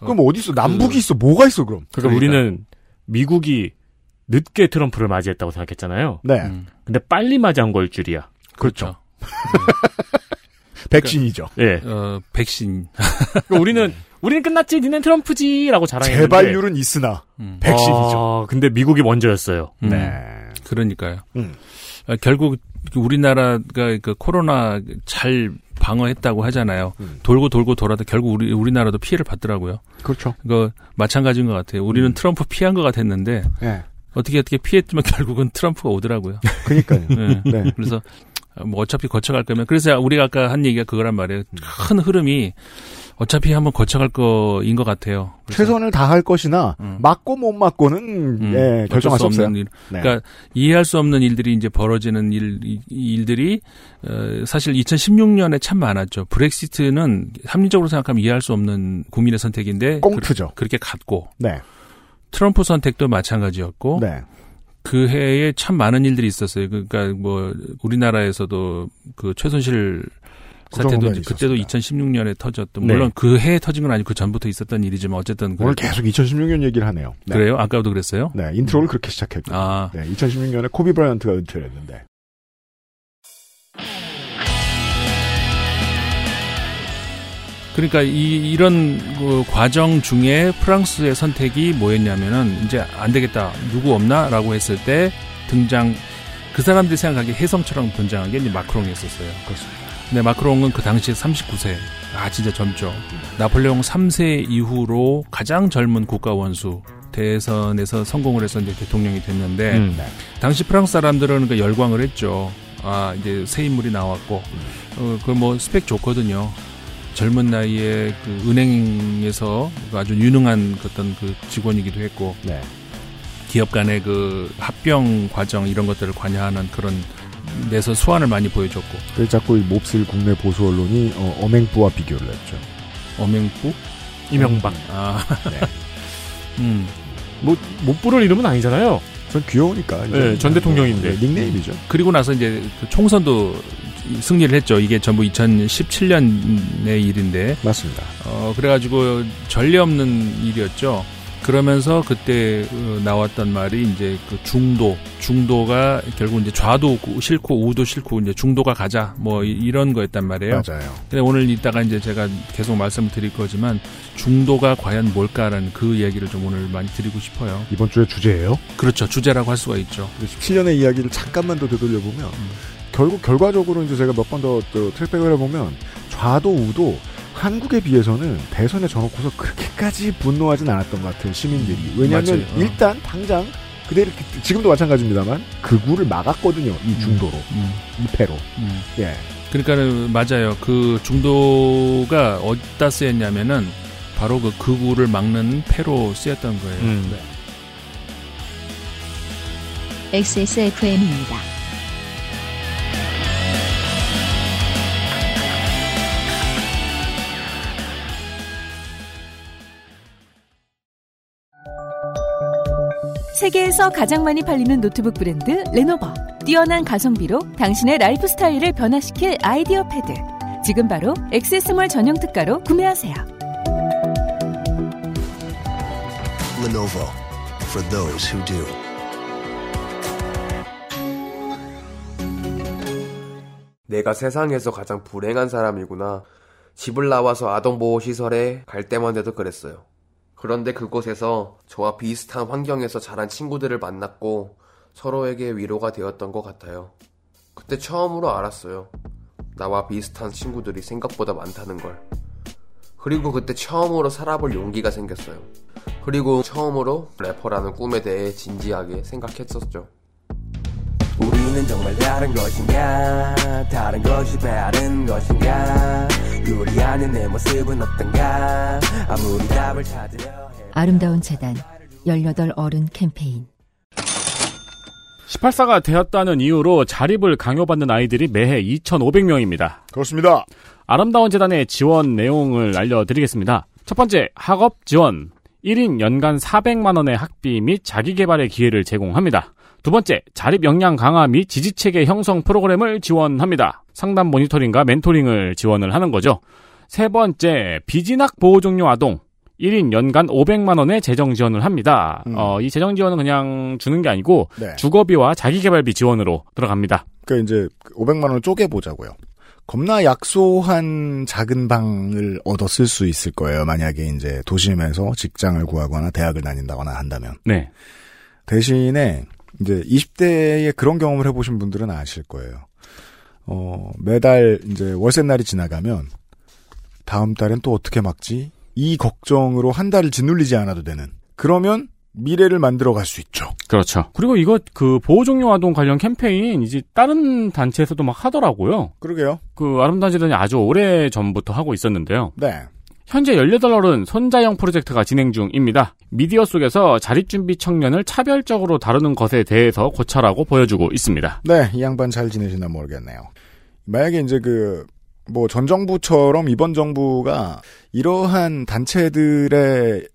그럼 어 디 있어? 남북이 있어? 뭐가 있어 그럼? 그러니까 우리는 미국이 늦게 트럼프를 맞이했다고 생각했잖아요. 네. 음. 근데 빨리 맞이한 걸 줄이야. 그렇죠. 백신이죠. 예. 어, 백신. 그러니까 우리는 우리는 끝났지, 니넨 트럼프지라고 자랑했는데 재발률은 있으나 백신이죠. 어, 근데 미국이 먼저였어요. 음. 네. 그러니까요. 음. 아, 결국 우리나라가 그 코로나 잘 방어했다고 하잖아요. 돌고 돌고 돌아도 결국 우리 우리나라도 피해를 받더라고요. 그렇죠. 이거 마찬가지인 것 같아요. 우리는 트럼프 피한 것 같았는데 예. 어떻게 어떻게 피했지만 결국은 트럼프가 오더라고요. 그러니까요. 네. 네. 그래서 뭐 어차피 거쳐갈 거면 그래서 우리가 아까 한 얘기가 그거란 말이에요. 큰 흐름이 어차피 한번 거쳐갈 거인 것 같아요. 최선을 다할 것이나 맞고 못 맞고는 음, 예, 결정할 수 없어요. 없는 일. 네. 그러니까 이해할 수 없는 일들이 이제 벌어지는 일, 이- 일들이 어, 사실 2016년에 참 많았죠. 브렉시트는 합리적으로 생각하면 이해할 수 없는 국민의 선택인데 꽁트죠. 그, 렇게 갔고 네. 트럼프 선택도 마찬가지였고 네. 그 해에 참 많은 일들이 있었어요. 그러니까 뭐 우리나라에서도 그 최순실 사태도 국정문란이 이제 그때도 2016년에 터졌던 네. 물론 그 해에 터진 건 아니고 그 전부터 있었던 일이지만 어쨌든 오늘 계속 2016년 얘기를 하네요. 네. 그래요? 아까도 그랬어요? 네, intro를 그렇게 시작했고. 아. 네, 2016년에 코비 브라이언트가 은퇴를 했는데. 그러니까 이, 이런 그 과정 중에 프랑스의 선택이 뭐였냐면은 이제 안 되겠다 누구 없나라고 했을 때 등장 그 사람들이 생각하기에 혜성처럼 등장한 게 이제 마크롱이었었어요. 그렇습니다. 네, 마크롱은 그 당시에 39세. 아, 진짜 젊죠. 나폴레옹 3세 이후로 가장 젊은 국가 원수 대선에서 성공을 해서 이제 대통령이 됐는데 음, 네. 당시 프랑스 사람들은 그 열광을 했죠. 아, 이제 새 인물이 나왔고 어, 그 뭐 스펙 좋거든요. 젊은 나이에 그 은행에서 아주 유능한 어떤 그 직원이기도 했고 네. 기업 간의 그 합병 과정 이런 것들을 관여하는 그런 데서 수완을 많이 보여줬고 그래서 자꾸 이 몹쓸 국내 보수 언론이 어, 엄행부와 비교를 했죠. 엄행부? 이명박. 아, 네. 음. 뭐, 못 부를 이름은 아니잖아요. 전 귀여우니까. 이제 네, 전 대통령인데. 네, 닉네임이죠. 그리고 나서 이제 그 총선도 승리를 했죠. 이게 전부 2017년의 일인데. 맞습니다. 어, 그래가지고 전례 없는 일이었죠. 그러면서 그때 어, 나왔던 말이 이제 그 중도, 중도가 결국 이제 좌도 싫고 우도 싫고 이제 중도가 가자 뭐 이- 이런 거였단 말이에요. 맞아요. 근데 오늘 이따가 이제 제가 계속 말씀을 드릴 거지만 중도가 과연 뭘까라는 그 얘기를 좀 오늘 많이 드리고 싶어요. 이번 주에 주제예요. 그렇죠. 주제라고 할 수가 있죠. 17년의 이야기를 잠깐만 더 되돌려 보면 결국 결과적으로 이제 제가 몇 번 더 트랙백을 해보면 좌도 우도 한국에 비해서는 대선에 져놓고서 그렇게까지 분노하진 않았던 것 같아요 시민들이 왜냐하면 맞아요. 어. 일단 당장 그대로 지금도 마찬가지입니다만 극우를 막았거든요 이 중도로 음. 이 패로 음. 예 그러니까는 맞아요. 그 중도가 어디다 쓰였냐면은 바로 그 극우를 막는 패로 쓰였던 거예요. 음. 네. XSFM입니다. 세계에서 가장 많이 팔리는 노트북 브랜드 레노버. 뛰어난 가성비로 당신의 라이프 스타일을 변화시킬 아이디어 패드. 지금 바로 액세스몰 전용 특가로 구매하세요. Lenovo for those who do. 내가 세상에서 가장 불행한 사람이구나. 집을 나와서 아동보호시설에 갈 때만 해도 그랬어요. 그런데 그곳에서 저와 비슷한 환경에서 자란 친구들을 만났고 서로에게 위로가 되었던 것 같아요. 그때 처음으로 알았어요. 나와 비슷한 친구들이 생각보다 많다는 걸. 그리고 그때 처음으로 살아볼 용기가 생겼어요. 그리고 처음으로 래퍼라는 꿈에 대해 진지하게 생각했었죠. 우리는 정말 다른 것인가 다른 것이 다른 것인가 요리하는 내 모습은 어떤가 아무리 답을 찾으려 해 아름다운 재단 18 어른 캠페인 18사가 되었다는 이유로 자립을 강요받는 아이들이 매해 2,500명입니다. 그렇습니다. 아름다운 재단의 지원 내용을 알려드리겠습니다. 첫 번째, 학업 지원. 1인 연간 400만원의 학비 및 자기개발의 기회를 제공합니다. 두 번째, 자립 역량 강화 및 지지체계 형성 프로그램을 지원합니다. 상담 모니터링과 멘토링을 지원을 하는 거죠. 세 번째, 비진학 보호 종료 아동. 1인 연간 500만 원의 재정 지원을 합니다. 어, 이 재정 지원은 그냥 주는 게 아니고 네. 주거비와 자기개발비 지원으로 들어갑니다. 그러니까 이제 500만 원을 쪼개 보자고요. 겁나 약소한 작은 방을 얻어 쓸 수 있을 거예요. 만약에 이제 도심에서 직장을 구하거나 대학을 다닌다거나 한다면. 네. 대신에 이제 20대에 그런 경험을 해보신 분들은 아실 거예요. 어, 매달 이제 월세 날이 지나가면 다음 달엔 또 어떻게 막지? 이 걱정으로 한 달을 짓눌리지 않아도 되는. 그러면 미래를 만들어 갈 수 있죠. 그렇죠. 그리고 이거 그 보호종료 아동 관련 캠페인 이제 다른 단체에서도 막 하더라고요. 그러게요. 그 아름다운 재단이 아주 오래 전부터 하고 있었는데요. 네. 현재 18어른 손자형 프로젝트가 진행 중입니다. 미디어 속에서 자립준비 청년을 차별적으로 다루는 것에 대해서 고찰하고 보여주고 있습니다. 네, 이 양반 잘 지내시나 모르겠네요. 만약에 이제 그, 뭐, 전 정부처럼 이번 정부가 이러한 단체들의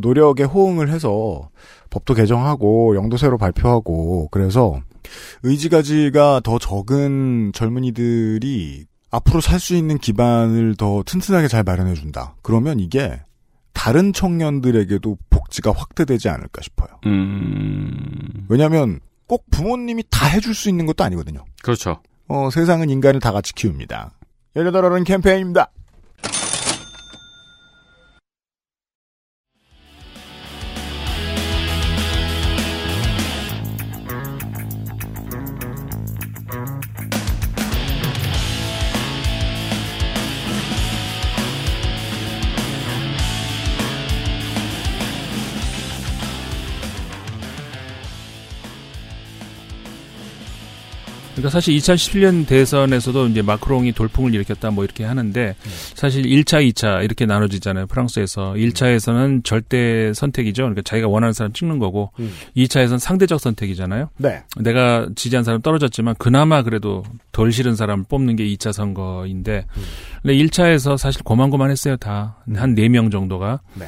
노력에 호응을 해서 법도 개정하고 영도세로 발표하고 그래서 의지가지가 더 적은 젊은이들이 앞으로 살 수 있는 기반을 더 튼튼하게 잘 마련해 준다. 그러면 이게 다른 청년들에게도 복지가 확대되지 않을까 싶어요. 음. 왜냐하면 꼭 부모님이 다 해줄 수 있는 것도 아니거든요. 그렇죠. 어, 세상은 인간을 다 같이 키웁니다. 18어른 캠페인입니다. 그러니까 사실 2017년 대선에서도 이제 마크롱이 돌풍을 일으켰다 뭐 이렇게 하는데 사실 1차, 2차 이렇게 나눠지잖아요. 프랑스에서 1차에서는 절대 선택이죠. 그러니까 자기가 원하는 사람 찍는 거고 음. 2차에서는 상대적 선택이잖아요. 네. 내가 지지한 사람 떨어졌지만 그나마 그래도 덜 싫은 사람을 뽑는 게 2차 선거인데 근데 1차에서 사실 고만고만했어요. 다 한 4명 정도가. 네.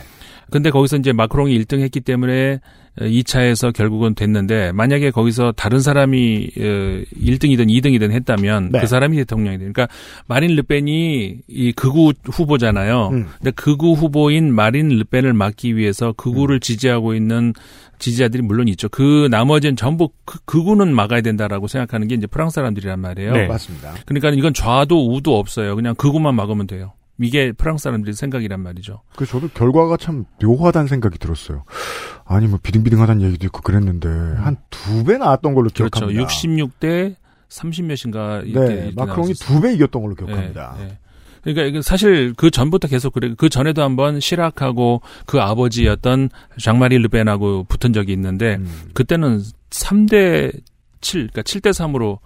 근데 거기서 이제 마크롱이 1등 했기 때문에 2차에서 결국은 됐는데 만약에 거기서 다른 사람이 1등이든 2등이든 했다면 네. 그 사람이 대통령이 되니까 마린 르펜이 이 극우 후보잖아요. 음. 근데 극우 후보인 마린 르펜을 막기 위해서 음. 극우를 지지하고 있는 지지자들이 물론 있죠. 그 나머지는 전부 그- 극우는 막아야 된다라고 생각하는 게 이제 프랑스 사람들이란 말이에요. 네. 맞습니다. 그러니까 이건 좌도 우도 없어요. 그냥 극우만 막으면 돼요. 이게 프랑스 사람들의 생각이란 말이죠. 그 저도 결과가 참 묘하다는 생각이 들었어요. 아니 뭐 비등비등하다는 얘기도 있고 그랬는데 한두 배 나왔던 걸로 그렇죠. 기억합니다. 66대 30몇인가 네, 마크롱이 두 배 이겼던 걸로 기억합니다. 네, 네. 그러니까 이게 사실 그 전부터 계속 그래. 그 전에도 한번 시락하고 그 아버지였던 장마리 르벤하고 붙은 적이 있는데 음. 그때는 3대 7, 그러니까 7대 3으로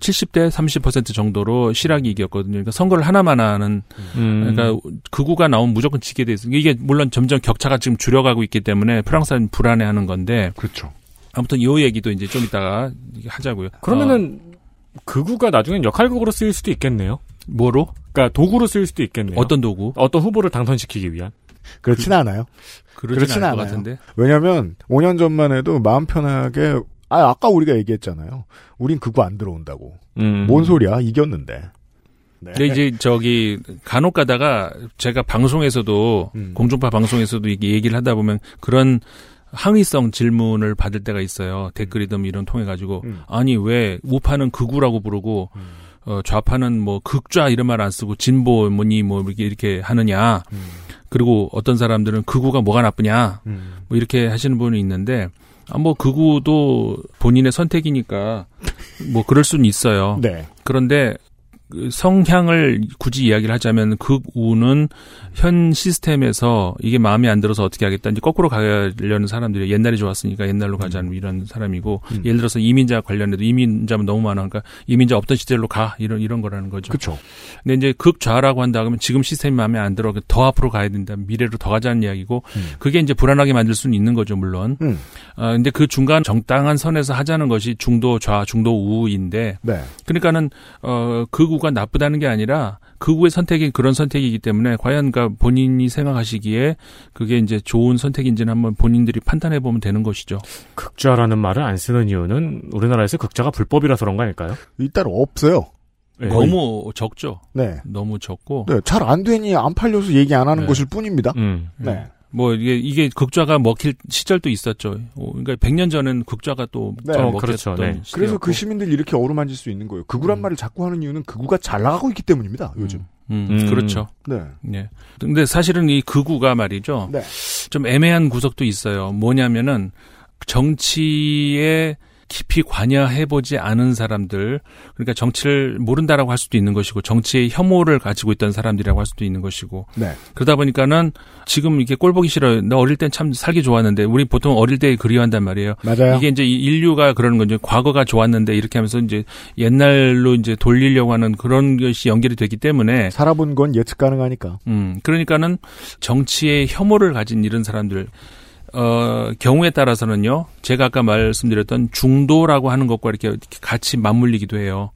70대 30% 정도로 시락이 이겼거든요. 그러니까 선거를 하나만 하는 음. 그러니까 극우가 나오면 무조건 지게 돼 있어요. 이게 물론 점점 격차가 지금 줄여가고 있기 때문에 프랑스는 불안해하는 건데 그렇죠. 아무튼 이 얘기도 이제 좀 이따가 하자고요. 그러면은 극우가 나중엔 역할극으로 쓰일 수도 있겠네요. 뭐로? 그러니까 도구로 쓰일 수도 있겠네요. 어떤 도구? 어떤 후보를 당선시키기 위한. 그렇진 않아요. 그러진 그렇진 않을 것 않아요. 같은데. 왜냐하면 5년 전만 해도 마음 편하게 아 아까 우리가 얘기했잖아요. 우린 그거 안 들어온다고. 음. 뭔 소리야? 이겼는데. 네. 근데 이제 저기 간혹 가다가 제가 방송에서도 음. 공중파 방송에서도 이게 얘기를 하다 보면 그런 항의성 질문을 받을 때가 있어요. 댓글이든 뭐 이런 통해 가지고 음. 아니 왜 우파는 극우라고 부르고 어, 좌파는 뭐 극좌 이런 말 안 쓰고 진보 뭐니 뭐 이렇게 이렇게 하느냐. 그리고 어떤 사람들은 극우가 뭐가 나쁘냐. 음. 뭐 이렇게 하시는 분이 있는데 아, 뭐 극우도 본인의 선택이니까 뭐 그럴 수는 있어요. 네. 그런데 그 성향을 굳이 이야기를 하자면 극우는 현 시스템에서 이게 마음에 안 들어서 어떻게 하겠다. 이제 거꾸로 가려는 사람들이 옛날이 좋았으니까 옛날로 가자는 이런 사람이고 음. 예를 들어서 이민자 관련해도 이민자면 너무 많으니까 이민자 없던 시절로 가 이런 이런 거라는 거죠. 그렇죠. 근데 이제 극좌라고 한다 그러면 지금 시스템이 마음에 안 들어 더 앞으로 가야 된다 미래로 더 가자는 이야기고 그게 이제 불안하게 만들 수는 있는 거죠 물론. 음. 아 근데 그 중간 정당한 선에서 하자는 것이 중도 좌 중도 우인데 네. 그러니까는 어 극우가 나쁘다는 게 아니라 극우의 선택이 그런 선택이기 때문에 과연 그 본인이 생각하시기에 그게 이제 좋은 선택인지는 한번 본인들이 판단해 보면 되는 것이죠. 극좌라는 말을 안 쓰는 이유는 우리나라에서 극좌가 불법이라서 그런 거 아닐까요? 일단 없어요. 네. 너무 적죠. 네. 너무 적고. 네, 잘 안 되니 안 팔려서 얘기 안 하는 네. 것일 뿐입니다. 음. 네. 뭐 이게 이게 극좌가 먹힐 시절도 있었죠. 어, 그러니까 100년 전엔 극좌가 또 네. 좀 어, 먹혔던 그렇죠. 네. 그래서 그 시민들 이렇게 어루만질 수 있는 거예요. 극우란 말을 자꾸 하는 이유는 극우가 잘 나가고 있기 때문입니다. 요즘. 음, 음. 그렇죠. 네. 네. 근데 사실은 이 극우가 말이죠. 네. 좀 애매한 구석도 있어요. 뭐냐면은 정치에 깊이 관여해보지 않은 사람들, 그러니까 정치를 모른다라고 할 수도 있는 것이고, 정치의 혐오를 가지고 있던 사람들이라고 할 수도 있는 것이고, 네. 그러다 보니까는 지금 이게 꼴 보기 싫어요. 나 어릴 땐 참 살기 좋았는데, 우리 보통 어릴 때 그리워한단 말이에요. 맞아요. 이게 이제 이 인류가 그러는 건죠. 과거가 좋았는데 이렇게 하면서 이제 옛날로 이제 돌리려고 하는 그런 것이 연결이 되기 때문에 살아본 건 예측 가능하니까. 음, 그러니까는 정치에 혐오를 가진 이런 사람들, 어, 경우에 따라서는요, 제가 아까 말씀드렸던 중도라고 하는 것과 이렇게, 같이 맞물리기도 해요.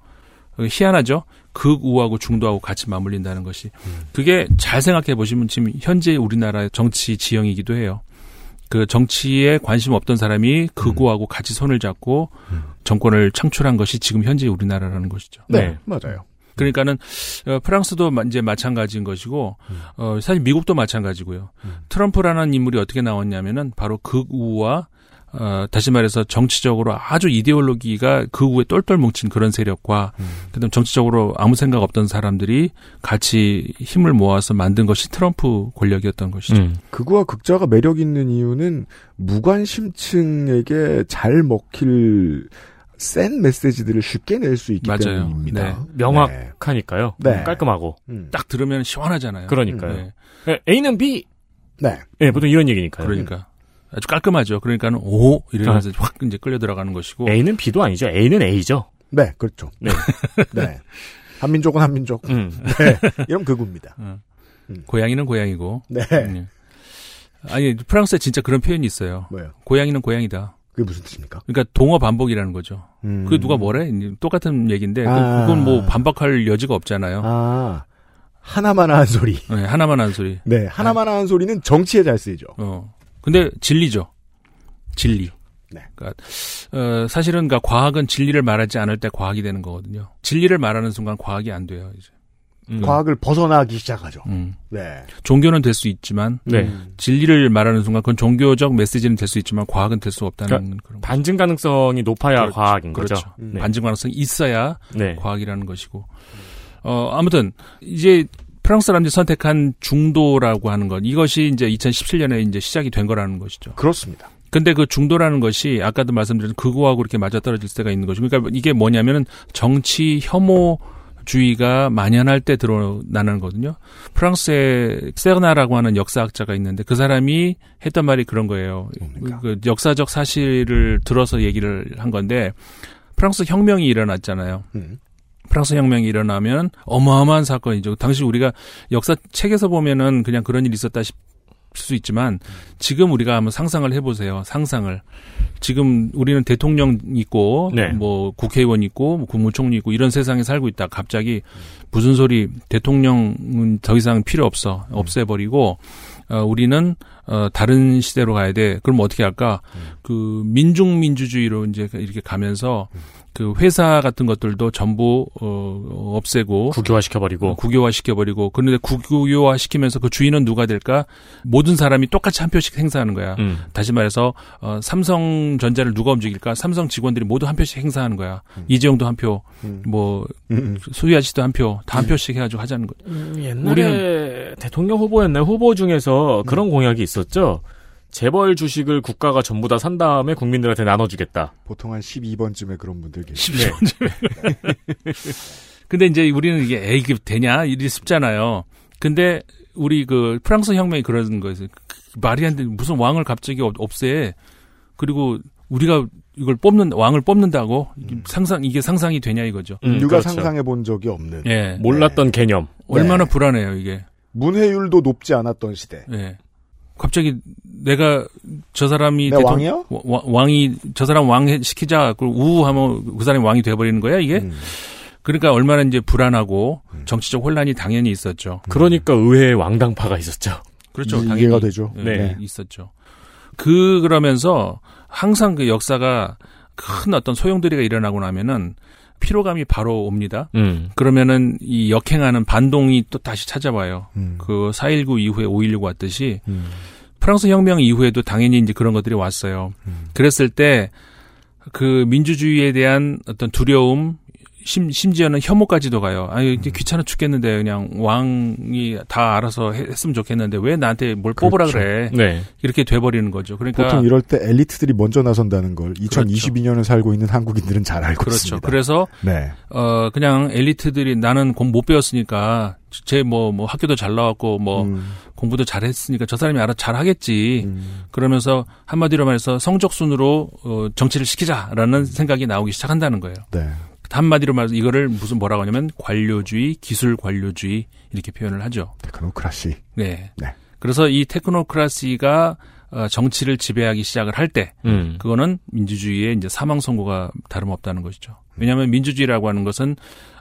어, 희한하죠? 극우하고 중도하고 같이 맞물린다는 것이. 그게 잘 생각해 보시면 지금 현재 우리나라의 정치 지형이기도 해요. 그 정치에 관심 없던 사람이 극우하고 같이 손을 잡고 정권을 창출한 것이 지금 현재 우리나라라는 것이죠. 네, 맞아요. 그러니까는 어, 프랑스도 마- 이제 마찬가지인 것이고 어, 사실 미국도 마찬가지고요. 트럼프라는 인물이 어떻게 나왔냐면은 바로 극우와 어, 다시 말해서 정치적으로 아주 이데올로기가 극우에 똘똘 뭉친 그런 세력과 그다음 정치적으로 아무 생각 없던 사람들이 같이 힘을 모아서 만든 것이 트럼프 권력이었던 것이죠. 음. 극우와 극자가 매력 있는 이유는 무관심층에게 잘 먹힐 센 메시지들을 쉽게 낼 수 있기 맞아요. 때문입니다. 네. 명확하니까요. 네. 깔끔하고. 음. 딱 들으면 시원하잖아요. 그러니까요. 네. 네, A는 B. 네. 네, 보통 이런 얘기니까요. 그러니까 아주 깔끔하죠. 그러니까는 오 이러면서 확 이제 끌려 들어가는 것이고 A는 B도 아니죠. A는 A죠. 네, 그렇죠. 네. 네. 한민족은 한민족. 음. 네. 이런 극우입니다. 어. 고양이는 고양이고. 네. 음. 아니 프랑스에 진짜 그런 표현이 있어요. 뭐요? 고양이는 고양이다. 그게 무슨 뜻입니까? 그러니까 동어 반복이라는 거죠. 음. 그 누가 뭐래? 똑같은 얘기인데 그- 아. 그건 뭐 반박할 여지가 없잖아요. 아, 하나만 한 소리. 네, 하나만 한 소리. 네, 하나만 한 소리는 정치에 잘 쓰이죠. 어. 근데 진리죠. 진리. 네. 그러니까 어, 사실은 그러니까 과학은 진리를 말하지 않을 때 과학이 되는 거거든요. 진리를 말하는 순간 과학이 안 돼요. 이제. 음. 과학을 벗어나기 시작하죠. 음. 네. 종교는 될 수 있지만 네. 진리를 말하는 순간 그건 종교적 메시지는 될 수 있지만 과학은 될 수 없다는 그러니까 그런 반증 가능성이 높아야 그렇죠. 과학인 그렇죠. 거죠. 네. 반증 가능성이 있어야 네. 과학이라는 것이고. 어, 아무튼, 이제 프랑스 사람들이 선택한 중도라고 하는 것, 이것이 이제 2017년에 이제 시작이 된 거라는 것이죠. 그렇습니다. 근데 그 중도라는 것이 아까도 말씀드린 극우하고 이렇게 맞아떨어질 때가 있는 거죠. 그러니까 이게 뭐냐면은 정치 혐오 주의가 만연할 때 드러나는 거거든요. 프랑스에 세르나라고 하는 역사학자가 있는데 그 사람이 했던 말이 그런 거예요. 그 역사적 사실을 들어서 얘기를 한 건데 프랑스 혁명이 일어났잖아요. 음. 프랑스 혁명이 일어나면 어마어마한 사건이죠. 당시 우리가 역사 책에서 보면은 그냥 그런 일이 있었다 수 있지만 지금 우리가 한번 상상을 해보세요. 상상을. 지금 우리는 대통령 있고 네. 뭐 국회의원 있고 뭐 국무총리 있고 이런 세상에 살고 있다. 갑자기 무슨 소리 대통령은 더 이상 필요 없어. 없애버리고 어, 우리는 어, 다른 시대로 가야 돼. 그럼 어떻게 할까? 그 민중 민주주의로 이제 이렇게 가면서 그 회사 같은 것들도 전부 어, 없애고 국유화 시켜버리고 국유화 시켜버리고 그런데 국유화 시키면서 그 주인은 누가 될까? 모든 사람이 똑같이 한 표씩 행사하는 거야. 음. 다시 말해서 어, 삼성전자를 누가 움직일까? 삼성 직원들이 모두 한 표씩 행사하는 거야. 이재용도 한 표, 뭐 소유아 씨도 한 표, 다 한 표씩 해가지고 하자는 거. 음, 옛날에 대통령 후보였나요? 후보 중에서 그런 공약이 있었죠. 재벌 주식을 국가가 전부 다 산 다음에 국민들한테 나눠주겠다. 보통 한 12번쯤에 그런 분들 계시죠. 12번쯤에. 근데 이제 우리는 이게 에이 이게 되냐 이리 싶잖아요. 근데 우리 그 프랑스 혁명이 그런 거에서 말이 안 돼. 무슨 왕을 갑자기 없- 없애. 그리고 우리가 이걸 뽑는 왕을 뽑는다고 상상 이게 상상이 되냐 이거죠. 음, 인류가 그렇죠. 상상해 본 적이 없는. 예. 몰랐던 개념. 얼마나 불안해요 이게. 문회율도 높지 않았던 시대. 예. 갑자기 내가 저 사람이 대통- 왕이야? 와- 와- 왕이 저 사람 왕 해- 시키자 그리고 우하면 그 사람이 왕이 돼버리는 거야 이게. 음. 그러니까 얼마나 이제 불안하고 정치적 혼란이 당연히 있었죠. 그러니까 의회에 왕당파가 있었죠. 그렇죠. 이- 당연히 이해가 되죠. 예, 네. 있었죠. 그 그러면서 항상 그 역사가 큰 어떤 소용돌이가 일어나고 나면은 피로감이 바로 옵니다. 음. 그러면은 이 역행하는 반동이 또 다시 찾아와요. 음. 그4.19 이후에 5.16 왔듯이 프랑스 혁명 이후에도 당연히 이제 그런 것들이 왔어요. 그랬을 때 그 민주주의에 대한 어떤 두려움, 심, 심지어는 혐오까지도 가요. 아니, 이제 귀찮아 죽겠는데 그냥 왕이 다 알아서 했- 했으면 좋겠는데 왜 나한테 뭘 뽑으라 그렇죠. 그래. 네. 이렇게 돼버리는 거죠. 그러니까. 보통 이럴 때 엘리트들이 먼저 나선다는 걸 2022년을 살고 있는 한국인들은 잘 알고 그렇죠. 있습니다. 그래서 네. 어 그냥 엘리트들이 나는 공못 배웠으니까 제뭐뭐 학교도 잘 나왔고 뭐 음. 공부도 잘했으니까 저 사람이 알아 잘 하겠지. 그러면서 한마디로 말해서 성적 순으로 어, 정치를 시키자라는 생각이 나오기 시작한다는 거예요. 네. 한마디로 말해서 이거를 무슨 뭐라고 하냐면 관료주의, 기술 관료주의 이렇게 표현을 하죠. 테크노크라시. 네. 네. 그래서 이 테크노크라시가 어, 정치를 지배하기 시작을 할 때, 음. 그거는 민주주의의 이제 사망 선고가 다름없다는 것이죠. 왜냐하면 민주주의라고 하는 것은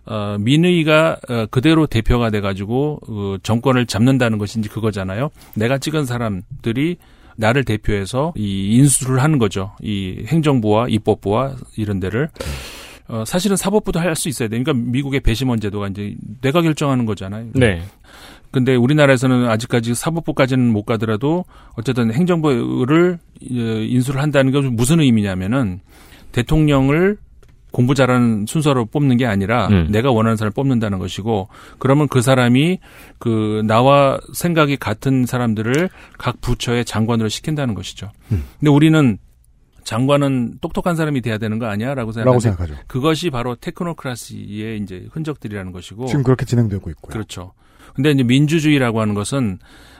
어, 민의가 어, 그대로 대표가 돼가지고 어, 정권을 잡는다는 것인지 그거잖아요. 내가 찍은 사람들이 나를 대표해서 이 인수를 하는 거죠. 이 행정부와 입법부와 이런 데를. 어, 사실은 사법부도 할 수 있어야 돼. 그러니까 미국의 배심원 제도가 이제 내가 결정하는 거잖아요. 네. 근데 우리나라에서는 아직까지 사법부까지는 못 가더라도 어쨌든 행정부를 어, 인수를 한다는 게 무슨 의미냐면은 대통령을 공부 잘하는 순서로 뽑는 게 아니라 음. 내가 원하는 사람을 뽑는다는 것이고 그러면 그 사람이 그 나와 생각이 같은 사람들을 각 부처의 장관으로 시킨다는 것이죠. 음. 근데 우리는 장관은 똑똑한 사람이 돼야 되는 거 아니야라고 생각하죠. 그것이 바로 테크노크라시의 이제 흔적들이라는 것이고 지금 그렇게 진행되고 있고요. 그렇죠. 근데 이제 민주주의라고 하는 것은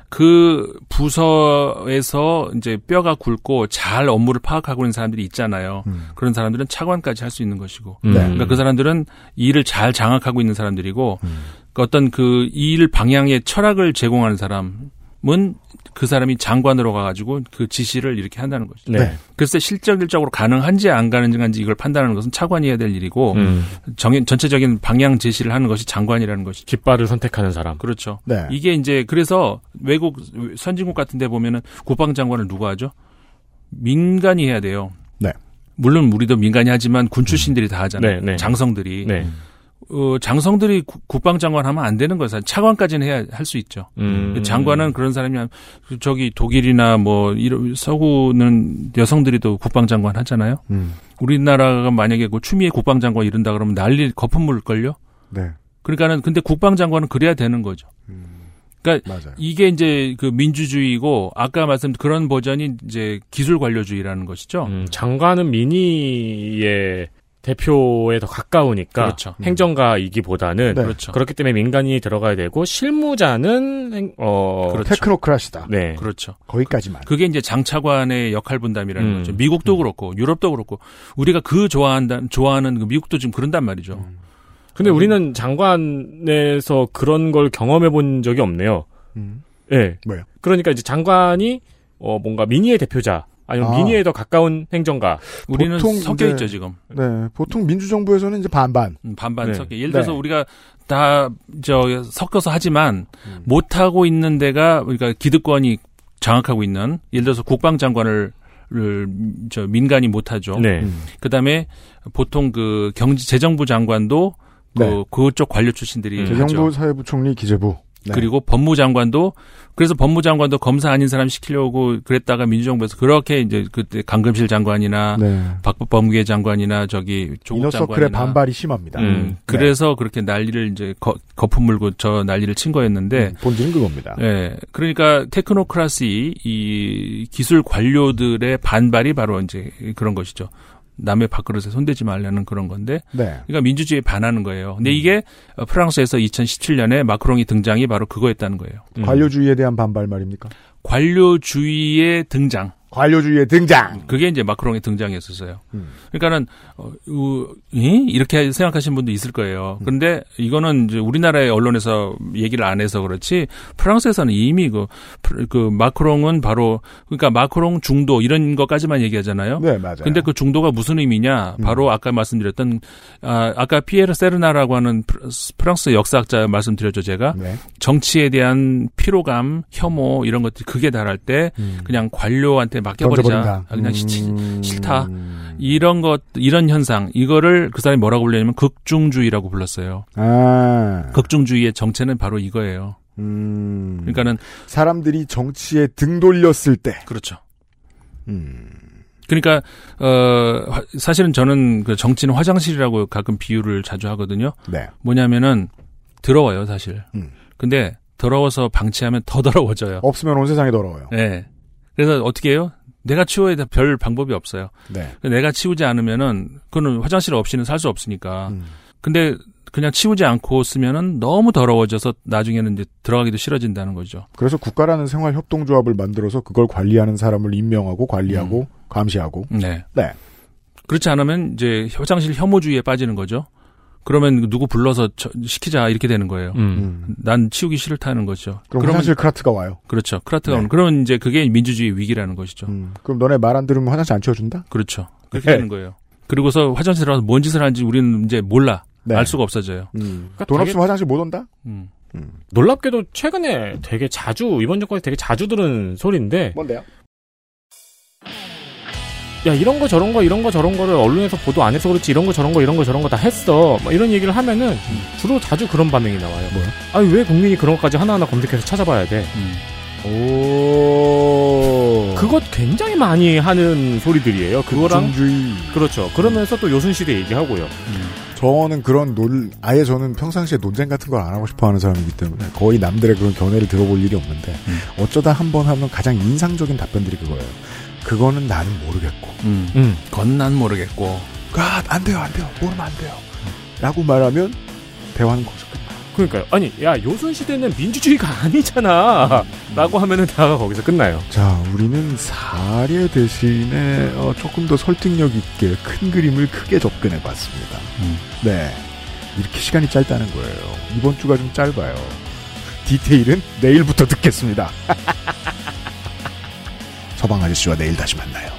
그 부서에서 이제 뼈가 굵고 잘 업무를 파악하고 있는 사람들이 있잖아요. 음. 그런 사람들은 차관까지 할 수 있는 것이고. 음. 그러니까 그 사람들은 일을 잘 장악하고 있는 사람들이고 음. 그 어떤 그 일 방향의 철학을 제공하는 사람은 그 사람이 장관으로 가가지고 그 지시를 이렇게 한다는 거죠. 네. 글쎄 실질적으로 가능한지 안 가능한지 이걸 판단하는 것은 차관이 해야 될 일이고 음. 정 전체적인 방향 제시를 하는 것이 장관이라는 것이 깃발을 선택하는 사람. 그렇죠. 네. 이게 이제 그래서 외국 선진국 같은 데 보면은 국방장관을 누가 하죠? 민간이 해야 돼요. 네. 물론 우리도 민간이 하지만 군 출신들이 다 하잖아요. 네, 네. 장성들이. 네. 어, 장성들이 구- 국방장관 하면 안 되는 거예요. 차관까지는 해야 할 수 있죠. 음. 장관은 그런 사람이 한- 저기 독일이나 뭐 이런 서구는 여성들이 또 국방장관 하잖아요. 음. 우리나라가 만약에 그 추미애 국방장관 이른다 그러면 난리 거품 물 걸요. 네. 그러니까는 근데 국방장관은 그래야 되는 거죠. 그러니까 맞아요. 이게 이제 그 민주주의고 아까 말씀 그런 버전이 이제 기술 관료주의라는 것이죠. 음, 장관은 민의의 대표에 더 가까우니까 그렇죠. 행정가이기보다는 네. 그렇죠. 그렇기 때문에 민간이 들어가야 되고 실무자는 행- 어 그렇죠. 테크노크라시다. 네. 그렇죠. 거기까지만. 그게 이제 장차관의 역할 분담이라는 음. 거죠. 미국도 그렇고 유럽도 그렇고 우리가 그 좋아한다 좋아하는 그 미국도 지금 그런단 말이죠. 음. 근데 우리는 장관에서 그런 걸 경험해 본 적이 없네요. 음. 예. 뭐요? 그러니까 이제 장관이 어 뭔가 민의의 대표자 아니면 아. 민의에 더 가까운 행정가. 우리는 보통 섞여 이제- 있죠 지금. 네. 보통 민주정부에서는 이제 반반. 음, 반반 네. 섞여. 예를 들어서 네. 우리가 다 저 섞어서 하지만 음. 못 하고 있는 데가 우리가 기득권이 장악하고 있는 예를 들어서 국방장관을 를, 저 민간이 못 하죠. 네. 음. 그다음에 보통 그 경제 재정부 장관도 그 네. 그쪽 관료 출신들이 음. 재정부, 하죠. 사회부총리, 기재부. 네. 그리고 법무장관도 그래서 법무장관도 검사 아닌 사람 시키려고 그랬다가 민주정부에서 그렇게 이제 그때 강금실 장관이나 네. 박법무계 장관이나 저기 조국 장관이나 반발이 심합니다. 음. 네. 그래서 그렇게 난리를 이제 거, 거품 물고 저 난리를 친 거였는데 음, 본질은 그겁니다. 예. 그러니까 테크노크라시 이 기술 관료들의 반발이 바로 이제 그런 것이죠. 남의 밥그릇에 손대지 말라는 그런 건데 네. 그러니까 민주주의에 반하는 거예요. 근데 음. 이게 어, 프랑스에서 2017년에 마크롱이 등장이 바로 그거였다는 거예요. 음. 관료주의에 대한 반발 말입니까? 관료주의의 등장. 관료주의의 등장. 그게 이제 마크롱의 등장이었었어요. 음. 그러니까는 어, 우, 이? 이렇게 생각하시는 분도 있을 거예요. 그런데 이거는 이제 우리나라의 언론에서 얘기를 안 해서 그렇지 프랑스에서는 이미 그, 프- 그 마크롱은 바로 그러니까 마크롱 중도 이런 것까지만 얘기하잖아요. 네, 맞아요. 근데 그 중도가 무슨 의미냐? 음. 바로 아까 말씀드렸던 아, 아까 피에르 세르나라고 하는 프랑스 역사학자 말씀드렸죠, 제가. 네. 정치에 대한 피로감, 혐오 이런 것들 극에 달할 때 음. 그냥 관료한테 맡겨버리자. 아, 그냥 시- 음. 싫다. 이런 것, 이런 현상, 이거를 그 사람이 뭐라고 불렸냐면 극중주의라고 불렀어요. 아. 극중주의의 정체는 바로 이거예요. 음. 그러니까는 사람들이 정치에 등 돌렸을 때. 그렇죠. 음. 그러니까 어 화- 사실은 저는 그 정치는 화장실이라고 가끔 비유를 자주 하거든요. 네. 뭐냐면은 더러워요, 사실. 음. 근데 더러워서 방치하면 더 더러워져요. 없으면 온 세상이 더러워요. 네. 그래서 어떻게 해요? 내가 치워야 돼. 별 방법이 없어요. 네. 내가 치우지 않으면은 그거는 화장실 없이는 살 수 없으니까. 음. 근데 그냥 치우지 않고 쓰면은 너무 더러워져서 나중에는 이제 들어가기도 싫어진다는 거죠. 그래서 국가라는 생활 협동조합을 만들어서 그걸 관리하는 사람을 임명하고 관리하고 감시하고. 네. 네. 그렇지 않으면 이제 화장실 혐오주의에 빠지는 거죠. 그러면 누구 불러서 저- 시키자 이렇게 되는 거예요. 음. 난 치우기 싫다는 거죠. 그럼 그러면 화장실 크라트가 와요. 그렇죠. 크라트가 네. 오는. 그러면 이제 그게 민주주의 위기라는 것이죠. 음. 그럼 너네 말 안 들으면 화장실 안 치워준다? 그렇죠. 그렇게 네. 되는 거예요. 그리고서 화장실 들어가서 뭔 짓을 하는지 우리는 이제 몰라. 네. 알 수가 없어져요. 음. 그러니까 돈 되게- 없으면 화장실 못 온다? 음. 놀랍게도 최근에 되게 자주 이번 정권에 되게 자주 들은 소리인데 뭔데요? 야 이런 거 저런 거 이런 거 저런 거를 언론에서 보도 안 해서 그렇지 이런 거 저런 거 이런 거 저런 거 다 했어 막 이런 얘기를 하면은 주로 자주 그런 반응이 나와요. 뭐야? 아니 왜 국민이 그런 것까지 하나하나 검색해서 찾아봐야 돼? 오. 그것 굉장히 많이 하는 소리들이에요. 그거랑 중주의. 그렇죠. 그러면서 또 요순시대 얘기하고요. 저는 그런 논 아예 저는 평상시에 논쟁 같은 걸 안 하고 싶어하는 사람이기 때문에 거의 남들의 그런 견해를 들어볼 일이 없는데 어쩌다 한 번 하면 가장 인상적인 답변들이 그거예요. 그거는 나는 모르겠고. 음. 그건 난 모르겠고. 아, 안 돼요, 안 돼요. 모르면 안 돼요. 라고 말하면 대화는 거기서 끝나. 그러니까요. 아니 야 요순시대는 민주주의가 아니잖아. 라고 하면은 대화가 거기서 끝나요. 자, 우리는 사례 대신에 어, 조금 더 설득력 있게 큰 그림을 크게 접근해 봤습니다. 네. 이렇게 시간이 짧다는 거예요. 이번 주가 좀 짧아요. 디테일은 내일부터 듣겠습니다. 서방 아저씨와 내일 다시 만나요.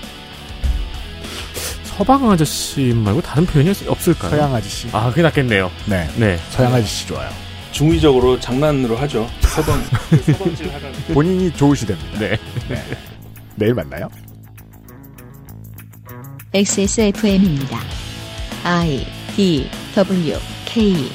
서방 아저씨 말고 다른 표현이 없을까요? 서양 아저씨. 아, 그게 낫겠네요. 네. 네. 서양 아저씨 좋아요. 중의적으로 장난으로 하죠. 서방 서방질 하라는. 본인이 좋으시답니다. 네. 내일 만나요. XSFM입니다. I D W K